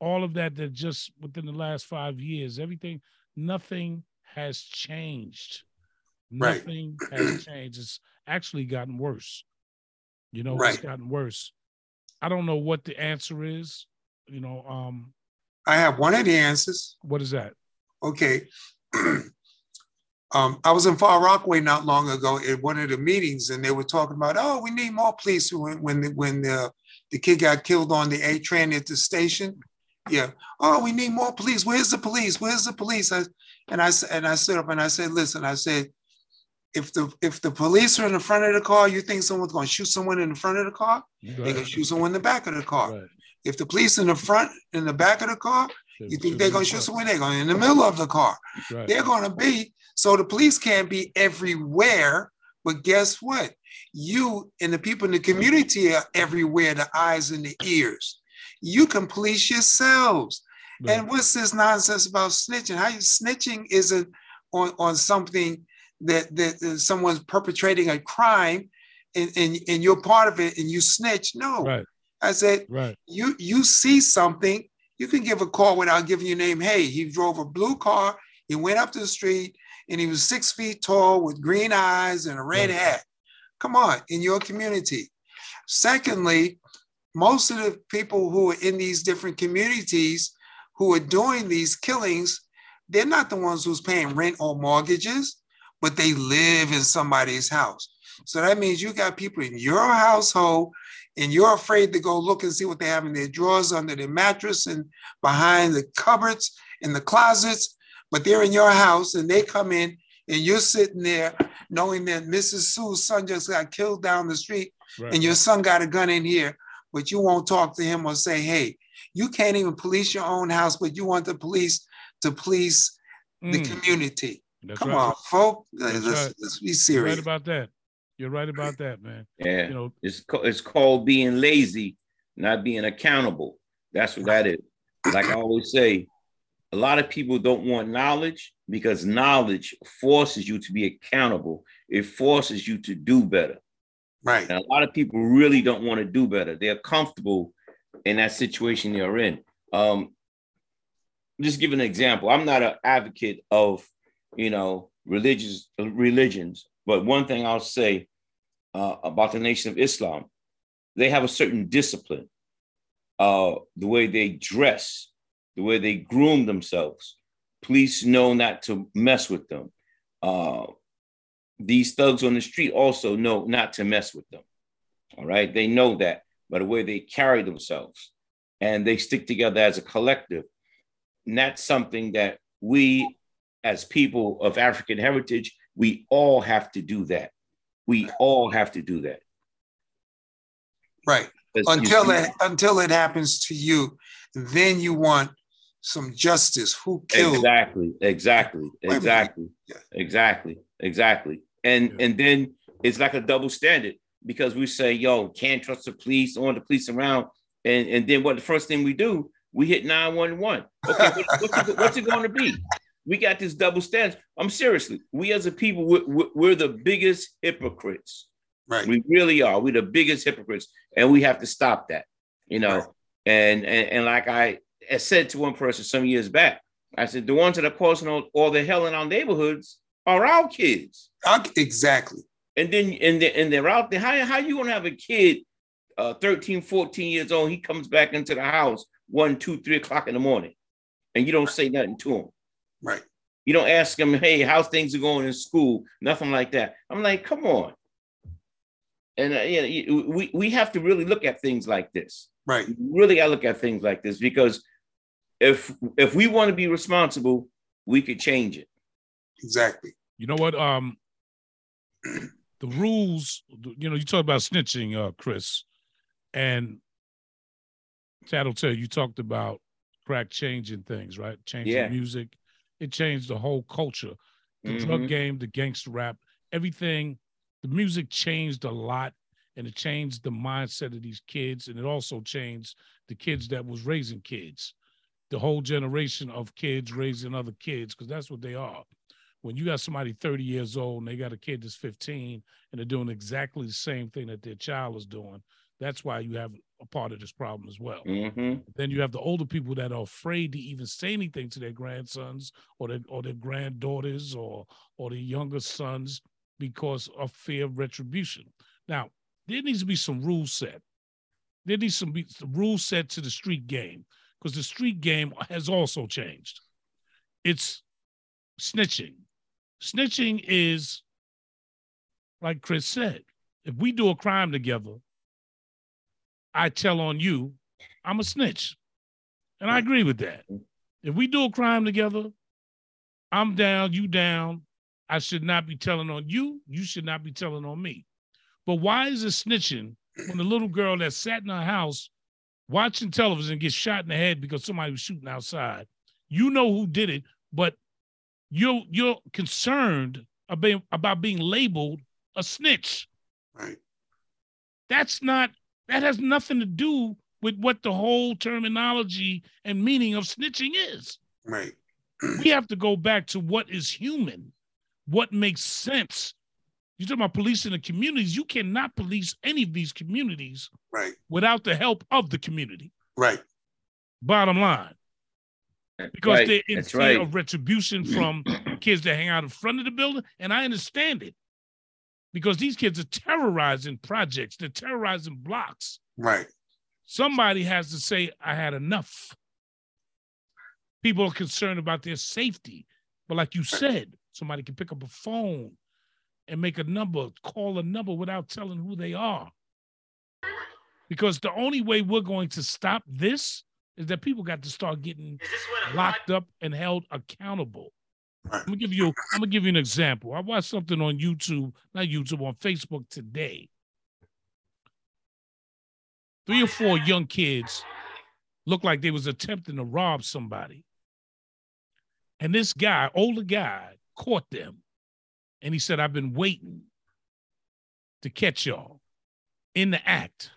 [SPEAKER 1] all of that that just within the last five years, everything, nothing has changed. Nothing right. has changed. It's actually gotten worse. You know, right. it's gotten worse. I don't know what the answer is. You know, um,
[SPEAKER 5] I have one of the answers.
[SPEAKER 1] What is that?
[SPEAKER 5] Okay. um, I was in Far Rockaway not long ago at one of the meetings, and they were talking about, oh, we need more police when when the, when the the kid got killed on the A train at the station. Yeah. Oh, we need more police. Where's the police? Where's the police? I, and I and I stood up and I said, listen, I said, if the if the police are in the front of the car, you think someone's going to shoot someone in the front of the car? Right. They're going to shoot someone in the back of the car. Right. If the police in the front in the back of the car, you think they're going to shoot someone? They're going in the middle of the car. Right. They're going to be so the police can't be everywhere. But guess what? You and the people in the community are everywhere, the eyes and the ears. You can police yourselves. Right. And what's this nonsense about snitching? How you snitching isn't on, on something that, that, that someone's perpetrating a crime and, and, and you're part of it and you snitch. No.
[SPEAKER 1] Right.
[SPEAKER 5] I said,
[SPEAKER 1] right.
[SPEAKER 5] you you see something, you can give a call without giving your name. Hey, he drove a blue car, he went up to the street, and he was six feet tall with green eyes and a red hat. Come on, in your community. Secondly, most of the people who are in these different communities who are doing these killings, they're not the ones who's paying rent or mortgages, but they live in somebody's house. So that means you got people in your household and you're afraid to go look and see what they have in their drawers under their mattress and behind the cupboards in the closets, but they're in your house and they come in and you're sitting there knowing that Mrs. Sue's son just got killed down the street right. and your son got a gun in here, but you won't talk to him or say, hey, you can't even police your own house, but you want the police to police mm. the community. That's Come right. on, folks. Let's, right. let's, be serious.
[SPEAKER 1] Right about that. You're right about that, man.
[SPEAKER 3] Yeah. You know, it's it's called being lazy, not being accountable. That's what that is. Like I always say, a lot of people don't want knowledge because knowledge forces you to be accountable. It forces you to do better.
[SPEAKER 5] Right.
[SPEAKER 3] And a lot of people really don't want to do better. They're comfortable in that situation they're in. Um, just give an example. I'm not an advocate of, you know, religious religions, but one thing I'll say uh, about the Nation of Islam, they have a certain discipline. Uh, the way they dress, the way they groom themselves. Police know not to mess with them. Uh, these thugs on the street also know not to mess with them. All right, they know that by the way they carry themselves, and they stick together as a collective. And that's something that we, as people of African heritage, we all have to do that. We all have to do that.
[SPEAKER 5] Right. Until it until it happens to you, then you want some justice. Who killed?
[SPEAKER 3] Exactly. Exactly. Exactly. Yeah. Exactly. Exactly. And yeah. and then it's like a double standard because we say, "Yo, can't trust the police, on the police around," and and then what? The first thing we do, we hit nine one one. Okay, what, what's, it, what's it going to be? We got this double standard. I'm seriously, we as a people, we're, we're the biggest hypocrites.
[SPEAKER 5] Right.
[SPEAKER 3] We really are. We're the biggest hypocrites, and we have to stop that. You know, right. and, and and like I said to one person some years back, I said the ones that are causing all, all the hell in our neighborhoods are our kids.
[SPEAKER 5] Exactly.
[SPEAKER 3] And then and they, and they're out there. How how you gonna have a kid, uh, 13, 14 years old? He comes back into the house one, two, three o'clock in the morning, and you don't say nothing to him.
[SPEAKER 5] Right.
[SPEAKER 3] You don't ask him, hey, how things are going in school, nothing like that. I'm like, come on. And uh, yeah, we, we have to really look at things like this.
[SPEAKER 5] Right.
[SPEAKER 3] We really got to look at things like this because if if we want to be responsible, we could change it.
[SPEAKER 5] Exactly.
[SPEAKER 1] You know what? Um, the rules. You know, you talk about snitching, uh, Chris, and Tattletale. You talked about crack changing things, right? Changing yeah. music. It changed the whole culture. The mm-hmm. drug game, the gangster rap, everything. The music changed a lot and it changed the mindset of these kids. And it also changed the kids that was raising kids, the whole generation of kids raising other kids, because that's what they are. When you got somebody 30 years old and they got a kid that's 15 and they're doing exactly the same thing that their child is doing, that's why you have a part of this problem as well.
[SPEAKER 3] Mm-hmm.
[SPEAKER 1] Then you have the older people that are afraid to even say anything to their grandsons or their or their granddaughters or or their younger sons because of fear of retribution. Now, there needs to be some rules set. There needs some, be, some rules set to the street game because the street game has also changed. It's snitching. Snitching is, like Chris said, if we do a crime together, I tell on you, I'm a snitch. And I agree with that. If we do a crime together, I'm down, you down. I should not be telling on you. You should not be telling on me. But why is it snitching when the little girl that sat in her house watching television gets shot in the head because somebody was shooting outside? You know who did it, but you're you're concerned about, about being labeled a snitch.
[SPEAKER 5] Right.
[SPEAKER 1] That's not that has nothing to do with what the whole terminology and meaning of snitching is.
[SPEAKER 5] Right.
[SPEAKER 1] we have to go back to what is human, what makes sense. You talk about policing the communities. You cannot police any of these communities
[SPEAKER 5] right.
[SPEAKER 1] without the help of the community.
[SPEAKER 5] Right.
[SPEAKER 1] Bottom line. Because
[SPEAKER 3] right.
[SPEAKER 1] they're in
[SPEAKER 3] That's
[SPEAKER 1] fear
[SPEAKER 3] right.
[SPEAKER 1] of retribution from kids that hang out in front of the building. And I understand it. Because these kids are terrorizing projects, they're terrorizing blocks.
[SPEAKER 5] Right.
[SPEAKER 1] Somebody has to say, I had enough. People are concerned about their safety. But like you said, somebody can pick up a phone and make a number, call a number without telling who they are. Because the only way we're going to stop this is that people got to start getting locked up and held accountable. I'm gonna give you I'm gonna give you an example. I watched something on YouTube, not YouTube, on Facebook today. Three or four young kids looked like they was attempting to rob somebody. And this guy, older guy, caught them. And he said, I've been waiting to catch y'all in the act.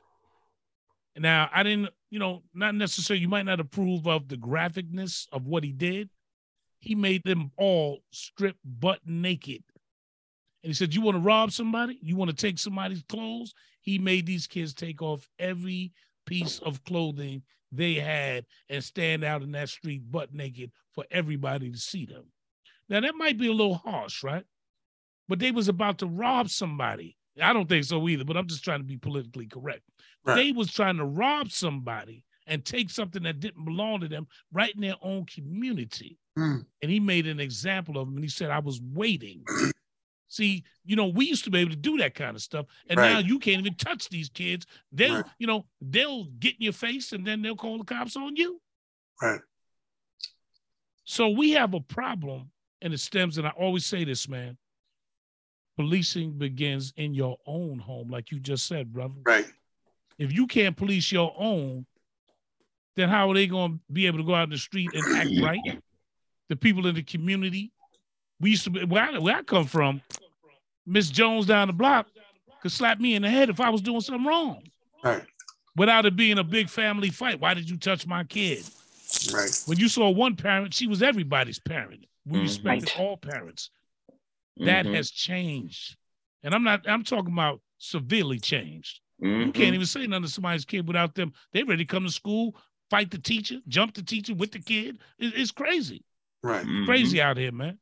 [SPEAKER 1] Now, I didn't, you know, not necessarily, you might not approve of the graphicness of what he did. He made them all strip butt naked. And he said, You want to rob somebody? You want to take somebody's clothes? He made these kids take off every piece of clothing they had and stand out in that street butt naked for everybody to see them. Now that might be a little harsh, right? But they was about to rob somebody. I don't think so either, but I'm just trying to be politically correct.
[SPEAKER 5] Right.
[SPEAKER 1] They was trying to rob somebody and take something that didn't belong to them right in their own community.
[SPEAKER 5] Mm.
[SPEAKER 1] And he made an example of them and he said, I was waiting. See, you know, we used to be able to do that kind of stuff. And
[SPEAKER 5] Right.
[SPEAKER 1] now you can't even touch these kids. They'll,
[SPEAKER 5] Right.
[SPEAKER 1] you know, they'll get in your face and then they'll call the cops on you.
[SPEAKER 5] Right.
[SPEAKER 1] So we have a problem, and it stems, and I always say this, man. Policing begins in your own home, like you just said, brother.
[SPEAKER 5] Right.
[SPEAKER 1] If you can't police your own, then how are they going to be able to go out in the street and act right? The people in the community. We used to be where I, where I come from. Miss Jones down the block could slap me in the head if I was doing something wrong,
[SPEAKER 5] Right.
[SPEAKER 1] without it being a big family fight. Why did you touch my kid?
[SPEAKER 5] Right.
[SPEAKER 1] When you saw one parent, she was everybody's parent. We
[SPEAKER 3] Mhm.
[SPEAKER 1] respected all parents. That
[SPEAKER 3] Mhm.
[SPEAKER 1] has changed. And I'm not, I'm talking about severely changed. You
[SPEAKER 3] Mhm.
[SPEAKER 1] can't even say nothing to somebody's kid without them. They ready to come to school, fight the teacher, jump the teacher with the kid. It- it's crazy.
[SPEAKER 5] Right.
[SPEAKER 3] Mhm.
[SPEAKER 1] Crazy out here, man.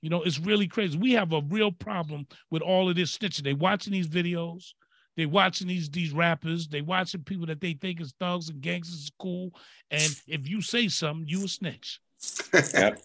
[SPEAKER 1] You know, it's really crazy. We have a real problem with all of this snitching. They watching these videos, they watching these these rappers, they watching people that they think is thugs and gangsters is cool. And if you say something, you a snitch.
[SPEAKER 3] Yep.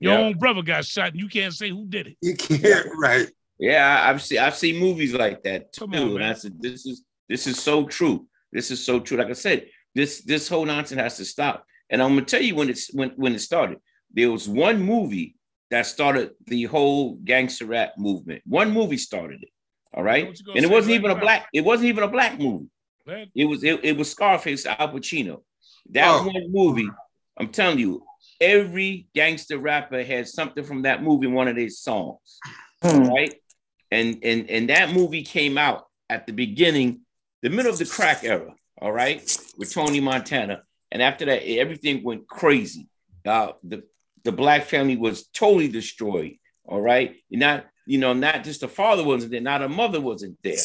[SPEAKER 1] Your
[SPEAKER 3] Yep.
[SPEAKER 1] own brother got shot, and you can't say who did it.
[SPEAKER 5] You can't. Right.
[SPEAKER 3] Yeah, I- I've seen I've seen movies like that too,
[SPEAKER 1] Come on,
[SPEAKER 3] and
[SPEAKER 1] man.
[SPEAKER 3] I said this is this is so true. This is so true. Like I said, this this whole nonsense has to stop. And I'm gonna tell you when it's when when it started. There was one movie that started the whole gangster rap movement. One movie started it. All right,
[SPEAKER 1] What you gonna
[SPEAKER 3] and it wasn't even a black. It wasn't even a black movie. It was it, it was Scarface Al Pacino. That
[SPEAKER 5] Oh.
[SPEAKER 3] one movie, I'm telling you, every gangster rapper has something from that movie in one of their songs. Right? And and and that movie came out at the beginning, the middle of the crack era, all right, with Tony Montana. And after that, everything went crazy. Uh, the the black family was totally destroyed. All right. Not, you know, not just the father wasn't there, not a mother wasn't there.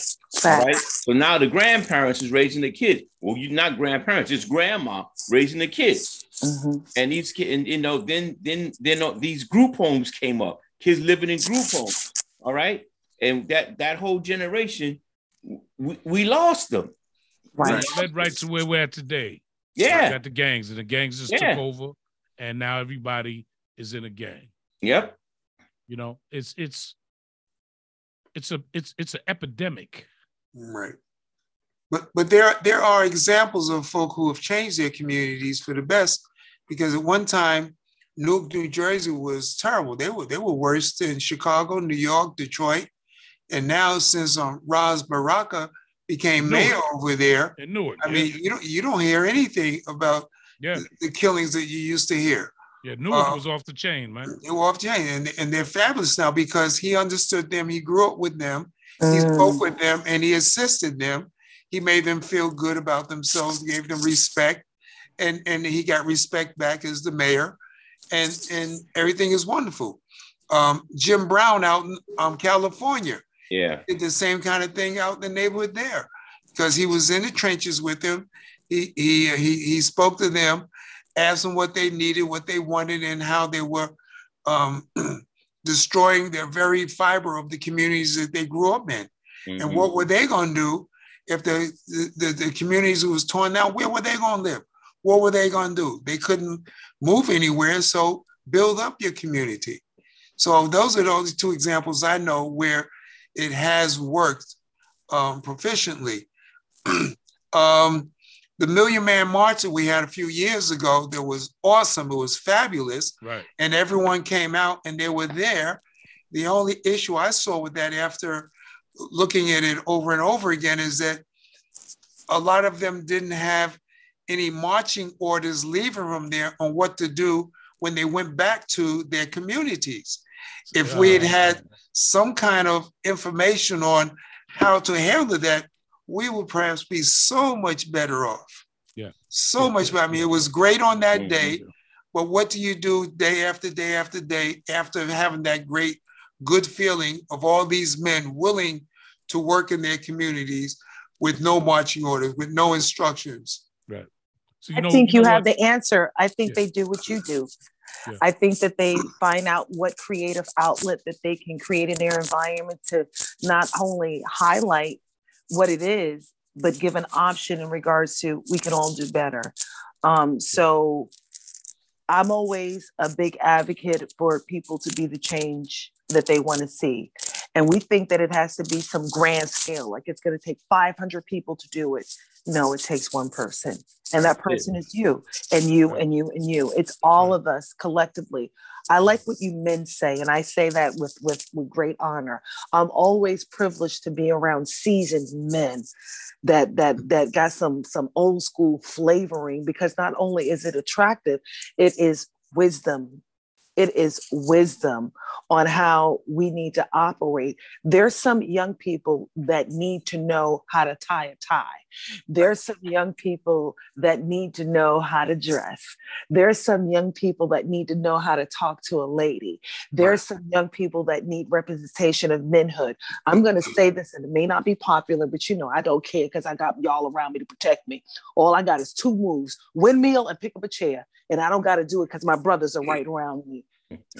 [SPEAKER 3] All right. So now the grandparents is raising the kids. Well, you're not grandparents, it's grandma raising the kids.
[SPEAKER 2] Mhm.
[SPEAKER 3] And these kids, and, you know, then then then uh, these group homes came up. Kids living in group homes. All right. And that that whole generation, we, we lost them.
[SPEAKER 2] Right.
[SPEAKER 1] led right to where we're at today.
[SPEAKER 3] Yeah.
[SPEAKER 1] got the gangs, and the gangs just
[SPEAKER 3] Yeah.
[SPEAKER 1] took over, and now everybody is in a gang.
[SPEAKER 3] Yep.
[SPEAKER 1] You know, it's it's it's a it's it's an epidemic.
[SPEAKER 5] Right. But but there there are examples of folk who have changed their communities for the best because at one time Newark, New Jersey was terrible. They were they were worse than Chicago, New York, Detroit, and now since um, Ras Baraka became mayor over there,
[SPEAKER 1] in Newark,
[SPEAKER 5] I mean you don't you don't hear anything about
[SPEAKER 1] yeah.
[SPEAKER 5] the, the killings that you used to hear.
[SPEAKER 1] Yeah, Newark uh, was off the chain, man.
[SPEAKER 5] They were off the chain, and, and they're fabulous now because he understood them. He grew up with them. Mm. He spoke with them, and he assisted them. He made them feel good about themselves, gave them respect, and and he got respect back as the mayor and and everything is wonderful. Um, Jim Brown out in um, California,
[SPEAKER 3] yeah,
[SPEAKER 5] did the same kind of thing out in the neighborhood there, because he was in the trenches with them. He he he, he spoke to them, asked them what they needed, what they wanted, and how they were um, destroying their very fiber of the communities that they grew up in. Mm-hmm. And what were they going to do if the, the, the, communities was torn down? Where were they going to live? What were they going to do? They couldn't move anywhere. So build up your community. So those are the only two examples I know where it has worked um, proficiently. um, the Million Man March that we had a few years ago, that was awesome. It was fabulous.
[SPEAKER 1] Right.
[SPEAKER 5] And everyone came out and they were there. The only issue I saw with that after looking at it over and over again is that a lot of them didn't have any marching orders leaving them there on what to do when they went back to their communities. If we had had some kind of information on how to handle that, we would perhaps be so much better off.
[SPEAKER 1] Yeah.
[SPEAKER 5] So
[SPEAKER 1] yeah.
[SPEAKER 5] much better. I mean, it was great on that day, but what do you do day after day after day after having that great, good feeling of all these men willing to work in their communities with no marching orders, with no instructions?
[SPEAKER 1] Right.
[SPEAKER 2] So, I know, think you, know have what? the answer. I think yeah. they do what you do. Yeah. I think that they find out what creative outlet that they can create in their environment to not only highlight what it is, but give an option in regards to we can all do better. Um, so I'm always a big advocate for people to be the change that they want to see. And we think that it has to be some grand scale, like it's going to take 500 people to do it. No, it takes one person. And that person is you and you and you and you. It's all of us collectively. I like what you men say, and I say that with, with, with great honor. I'm always privileged to be around seasoned men that that mm-hmm. that got some some old school flavoring because not only is it attractive, it is wisdom it is wisdom on how we need to operate. There's some young people that need to know how to tie a tie. There's some young people that need to know how to dress. There's some young people that need to know how to talk to a lady. There's some young people that need representation of manhood. I'm going to say this, and it may not be popular, but you know, I don't care because I got y'all around me to protect me. All I got is two moves windmill and pick up a chair. And I don't got to do it because my brothers are right around me.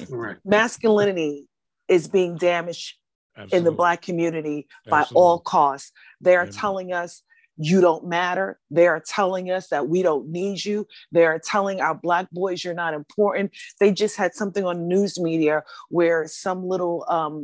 [SPEAKER 2] Right. Masculinity is being damaged Absolutely. in the Black community by all costs. They are Amen. telling us you don't matter. They are telling us that we don't need you. They are telling our Black boys you're not important. They just had something on news media where some little, um,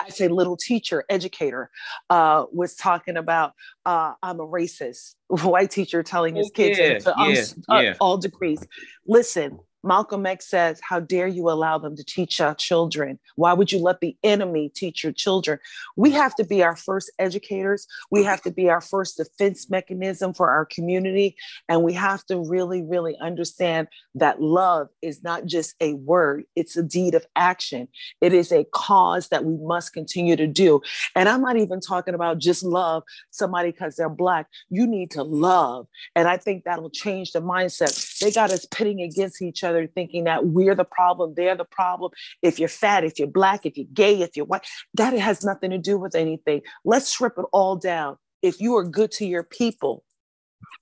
[SPEAKER 2] I say little teacher, educator, uh, was talking about uh, I'm a racist. White teacher telling his oh, kids yeah, to um, yeah, yeah. all degrees. Listen, Malcolm X says, How dare you allow them to teach our children? Why would you let the enemy teach your children? We have to be our first educators. We have to be our first defense mechanism for our community. And we have to really, really understand that love is not just a word, it's a deed of action. It is a cause that we must continue to do. And I'm not even talking about just love somebody because they're Black. You need to love. And I think that'll change the mindset. They got us pitting against each other thinking that we're the problem, they're the problem. If you're fat, if you're black, if you're gay, if you're white, that has nothing to do with anything. Let's strip it all down. If you are good to your people,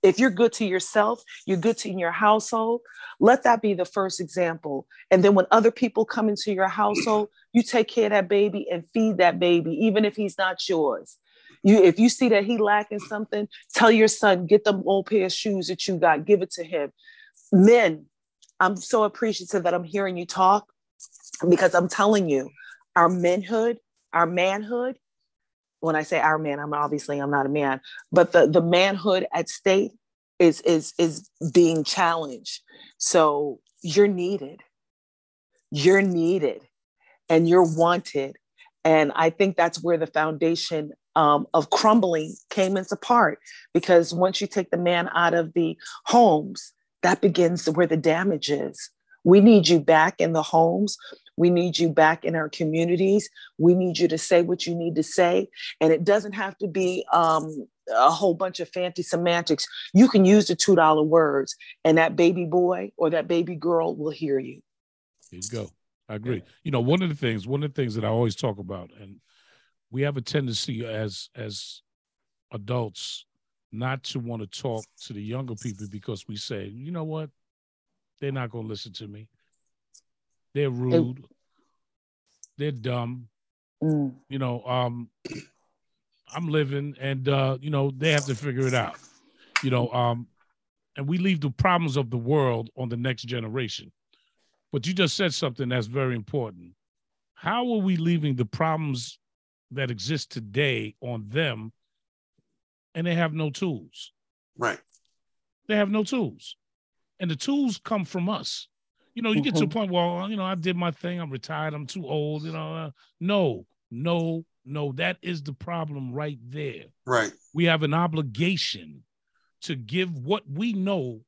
[SPEAKER 2] if you're good to yourself, you're good to in your household, let that be the first example. And then when other people come into your household, you take care of that baby and feed that baby, even if he's not yours. You, if you see that he lacking something, tell your son, get the old pair of shoes that you got, give it to him. Men, I'm so appreciative that I'm hearing you talk because I'm telling you, our manhood, our manhood, when I say our man, I'm obviously I'm not a man, but the the manhood at stake is is is being challenged. So you're needed. You're needed and you're wanted. And I think that's where the foundation um, of crumbling came into part because once you take the man out of the homes, that begins where the damage is. We need you back in the homes. We need you back in our communities. We need you to say what you need to say. And it doesn't have to be um, a whole bunch of fancy semantics. You can use the $2 words, and that baby boy or that baby girl will hear you.
[SPEAKER 1] There you go. I agree. You know, one of the things, one of the things that I always talk about, and we have a tendency as as adults not to want to talk to the younger people because we say, you know what, they're not going to listen to me. They're rude. They're dumb.
[SPEAKER 2] Mm.
[SPEAKER 1] You know, um, I'm living, and uh, you know they have to figure it out. You know, um, and we leave the problems of the world on the next generation. But you just said something that's very important. How are we leaving the problems that exist today on them, and they have no tools?
[SPEAKER 5] Right.
[SPEAKER 1] They have no tools, and the tools come from us. You know, you mm-hmm. get to a mm-hmm. point where you know I did my thing. I'm retired. I'm too old. You know, uh, no, no, no. That is the problem right there.
[SPEAKER 5] Right.
[SPEAKER 1] We have an obligation to give what we know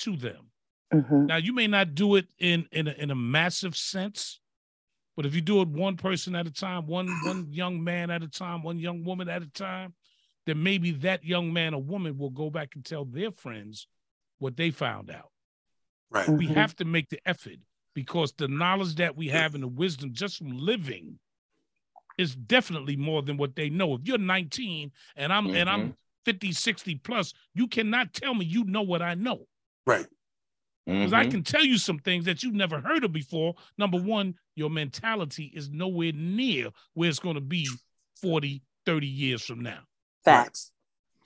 [SPEAKER 1] to them.
[SPEAKER 2] Mm-hmm.
[SPEAKER 1] Now, you may not do it in in a, in a massive sense, but if you do it one person at a time, one one young man at a time, one young woman at a time, then maybe that young man or woman will go back and tell their friends what they found out.
[SPEAKER 5] Right.
[SPEAKER 1] We mm-hmm. have to make the effort because the knowledge that we have and the wisdom just from living is definitely more than what they know. If you're 19 and I'm mm-hmm. and I'm mm-hmm. 50, 60 plus, you cannot tell me you know what I know.
[SPEAKER 5] Right.
[SPEAKER 1] Because mm-hmm. I can tell you some things that you've never heard of before. Number one, your mentality is nowhere near where it's going to be 40, 30 years from now.
[SPEAKER 2] Facts.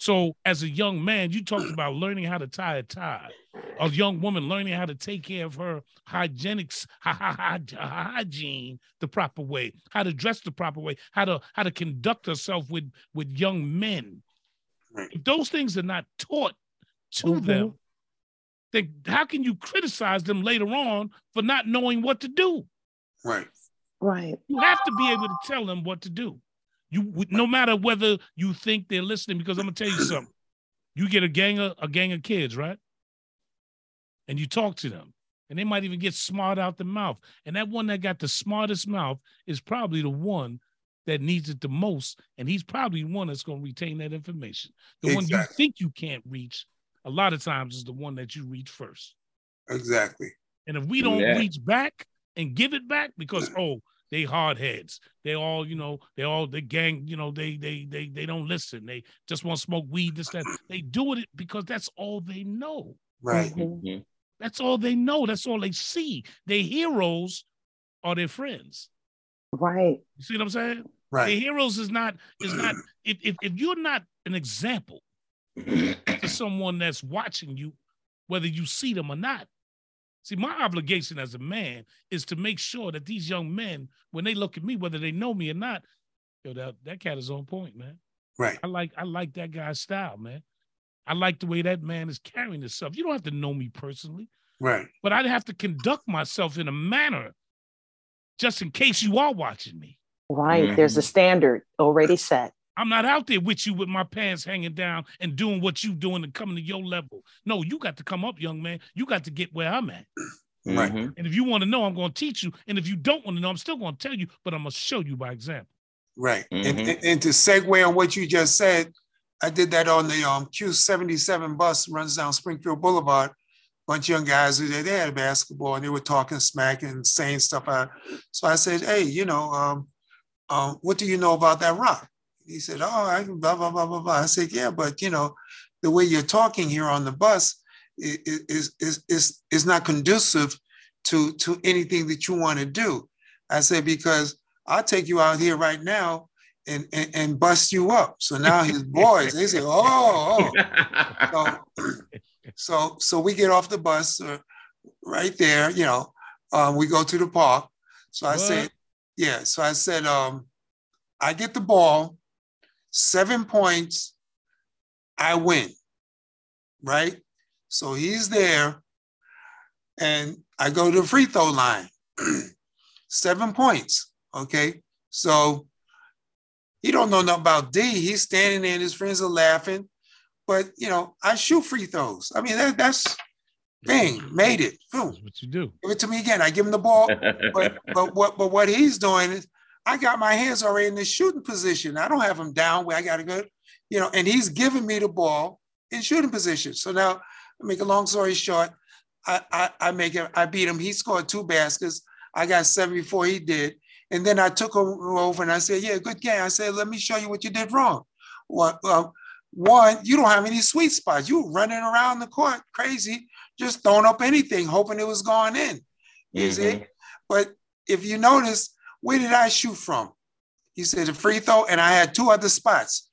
[SPEAKER 1] So, as a young man, you talked about learning how to tie a tie. A young woman learning how to take care of her hygienics, hygiene the proper way, how to dress the proper way, how to how to conduct herself with with young men. If those things are not taught to mm-hmm. them, then how can you criticize them later on for not knowing what to do?
[SPEAKER 5] Right.
[SPEAKER 2] Right.
[SPEAKER 1] You have to be able to tell them what to do. You no matter whether you think they're listening, because I'm gonna tell you something. You get a gang of a gang of kids, right? And you talk to them, and they might even get smart out the mouth. And that one that got the smartest mouth is probably the one that needs it the most, and he's probably the one that's gonna retain that information. The exactly. one you think you can't reach, a lot of times is the one that you reach first.
[SPEAKER 5] Exactly.
[SPEAKER 1] And if we don't yeah. reach back and give it back, because oh, they hard heads. They all, you know, they all the gang, you know, they they they they don't listen. They just want to smoke weed, this, that. They do it because that's all they know.
[SPEAKER 5] Right.
[SPEAKER 1] Mm-hmm. That's all they know. That's all they see. Their heroes are their friends.
[SPEAKER 2] Right.
[SPEAKER 1] You see what I'm saying?
[SPEAKER 5] Right.
[SPEAKER 1] Their heroes is not is not if if, if you're not an example to someone that's watching you, whether you see them or not, See, my obligation as a man is to make sure that these young men, when they look at me, whether they know me or not, yo, that, that cat is on point, man.
[SPEAKER 5] Right.
[SPEAKER 1] I like I like that guy's style, man. I like the way that man is carrying himself. You don't have to know me personally.
[SPEAKER 5] Right.
[SPEAKER 1] But I'd have to conduct myself in a manner just in case you are watching me.
[SPEAKER 2] Right. Mm-hmm. There's a standard already set.
[SPEAKER 1] I'm not out there with you with my pants hanging down and doing what you doing and coming to your level. No, you got to come up, young man. You got to get where I'm at.
[SPEAKER 5] Right.
[SPEAKER 1] Mm-hmm. And if you want to know, I'm going to teach you. And if you don't want to know, I'm still going to tell you, but I'm going to show you by example.
[SPEAKER 5] Right. Mm-hmm. And, and, and, to segue on what you just said, I did that on the um, Q77 bus runs down Springfield Boulevard. Bunch of young guys who they, they had basketball and they were talking smack and saying stuff out. So I said, hey, you know, um, um, what do you know about that rock? He said, "Oh, I can blah blah blah blah blah." I said, "Yeah, but you know, the way you're talking here on the bus is is is is not conducive to to anything that you want to do." I said, "Because I'll take you out here right now and, and, and bust you up. So now his boys, they say, oh, oh. So, so, so we get off the bus uh, right there, you know, um, we go to the park. So I what? said, yeah. So I said, um, I get the ball seven points, I win, right? So he's there, and I go to the free throw line, seven points, okay? So he don't know nothing about D. He's standing there and his friends are laughing. But you know, I shoot free throws. I mean, that, that's bang, made it. Boom.
[SPEAKER 1] That's what you do.
[SPEAKER 5] Give it to me again. I give him the ball. but but what but what he's doing is I got my hands already in the shooting position. I don't have him down where I gotta go, you know, and he's giving me the ball in shooting position. So now make a long story short, I, I, I make it, I beat him. He scored two baskets. I got seven before he did. And then I took him over and I said, Yeah, good game. I said, Let me show you what you did wrong. What well, one, you don't have any sweet spots. You running around the court crazy, just throwing up anything, hoping it was going in. You mm-hmm. see? But if you notice, where did I shoot from? He said the free throw, and I had two other spots.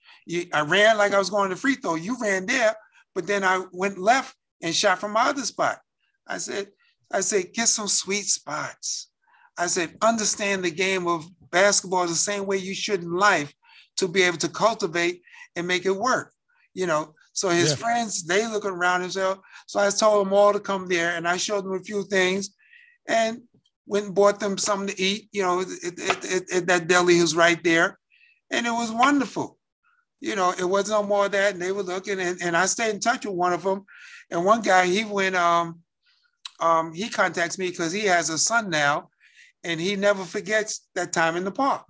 [SPEAKER 5] I ran like I was going to free throw. You ran there, but then I went left and shot from my other spot. I said, I said, get some sweet spots. I said, understand the game of basketball the same way you should in life to be able to cultivate and make it work. You know, so his yeah. friends, they looking around themselves. Oh, so I told them all to come there and I showed them a few things and went and bought them something to eat. You know, it, it, it, that deli was right there. And it was wonderful. You know, it wasn't no more of that. And they were looking and, and I stayed in touch with one of them. And one guy, he went, um, um, he contacts me because he has a son now and he never forgets that time in the park.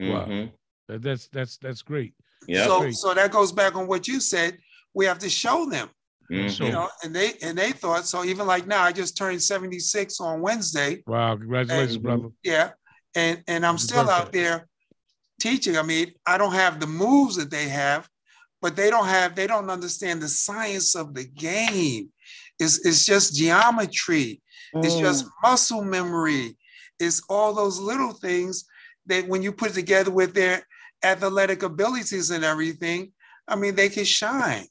[SPEAKER 1] Wow. Mm-hmm. That's that's that's great.
[SPEAKER 5] Yeah. So so that goes back on what you said. We have to show them. Mm-hmm. You know, and they and they thought so. Even like now, I just turned seventy six on Wednesday.
[SPEAKER 1] Wow! Congratulations,
[SPEAKER 5] and,
[SPEAKER 1] brother.
[SPEAKER 5] Yeah, and and I'm still birthday. out there teaching. I mean, I don't have the moves that they have, but they don't have. They don't understand the science of the game. It's it's just geometry. Mm. It's just muscle memory. It's all those little things that when you put together with their athletic abilities and everything, I mean, they can shine.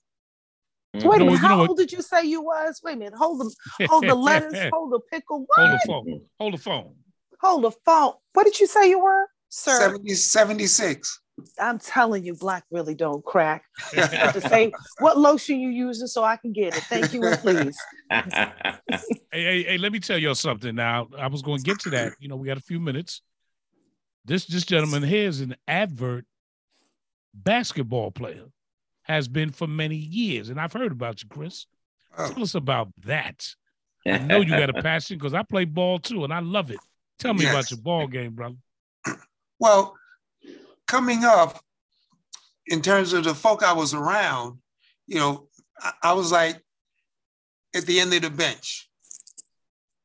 [SPEAKER 2] Mm-hmm. Wait a minute, how old did you say you was? Wait a minute, hold the hold the lettuce, hold the pickle. What?
[SPEAKER 1] Hold the phone. Hold the phone.
[SPEAKER 2] Hold the phone. What did you say you were, sir?
[SPEAKER 5] 70, 76.
[SPEAKER 2] I'm telling you, black really don't crack. to say what lotion you using so I can get it. Thank you and please.
[SPEAKER 1] hey, hey, hey, let me tell y'all something now. I was going to get to that. You know, we got a few minutes. This this gentleman here is an advert basketball player, has been for many years. And I've heard about you, Chris. Oh. Tell us about that. I know you got a passion because I play ball too, and I love it. Tell me yes. about your ball game, brother.
[SPEAKER 5] Well, coming up, in terms of the folk I was around, you know, I, I was like at the end of the bench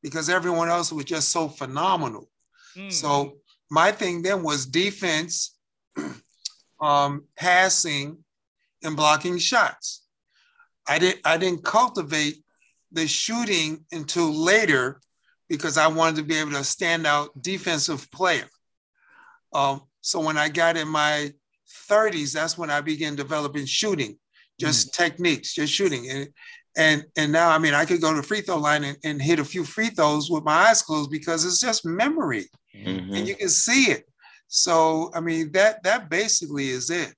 [SPEAKER 5] because everyone else was just so phenomenal. Mm. So my thing then was defense, um, passing, and blocking shots. I didn't I didn't cultivate the shooting until later because I wanted to be able to stand out defensive player. Um, so when I got in my 30s, that's when I began developing shooting, just mm. techniques, just shooting. And and and now I mean I could go to the free throw line and, and hit a few free throws with my eyes closed because it's just memory mm-hmm. and you can see it. So I mean that that basically is it.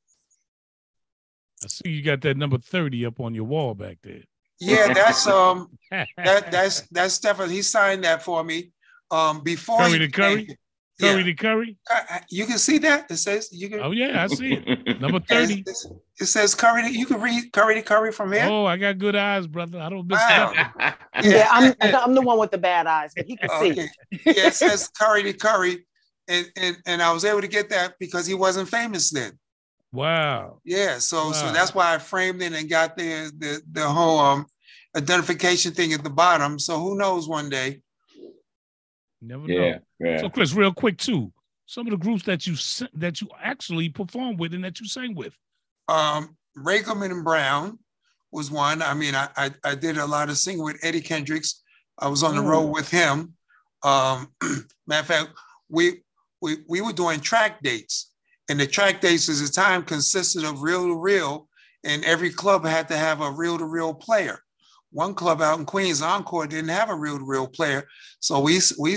[SPEAKER 1] I see you got that number 30 up on your wall back there.
[SPEAKER 5] Yeah, that's um that that's that's Stephen. He signed that for me. Um before
[SPEAKER 1] Curry to Curry. Curry yeah. to Curry.
[SPEAKER 5] Uh, uh, you can see that. It says you can.
[SPEAKER 1] Oh yeah, I see it. Number thirty.
[SPEAKER 5] It, it says Curry. To, you can read Curry to Curry from here.
[SPEAKER 1] Oh, I got good eyes, brother. I don't miss wow.
[SPEAKER 2] yeah. yeah, I'm I'm the one with the bad eyes, but he can see. Okay.
[SPEAKER 5] yeah, it says Curry to Curry, and and and I was able to get that because he wasn't famous then.
[SPEAKER 1] Wow.
[SPEAKER 5] Yeah, so wow. so that's why I framed it and got the the the whole um identification thing at the bottom. So who knows one day
[SPEAKER 1] never yeah, know. Yeah. So, Chris, real quick too, some of the groups that you that you actually performed with and that you sang with.
[SPEAKER 5] Um, Ray and Brown was one. I mean, I, I, I did a lot of singing with Eddie Kendricks. I was on the road with him. Um, matter of fact, we we we were doing track dates, and the track days at the time consisted of reel to reel, and every club had to have a reel to reel player. One club out in Queens, Encore, didn't have a reel to reel player, so we we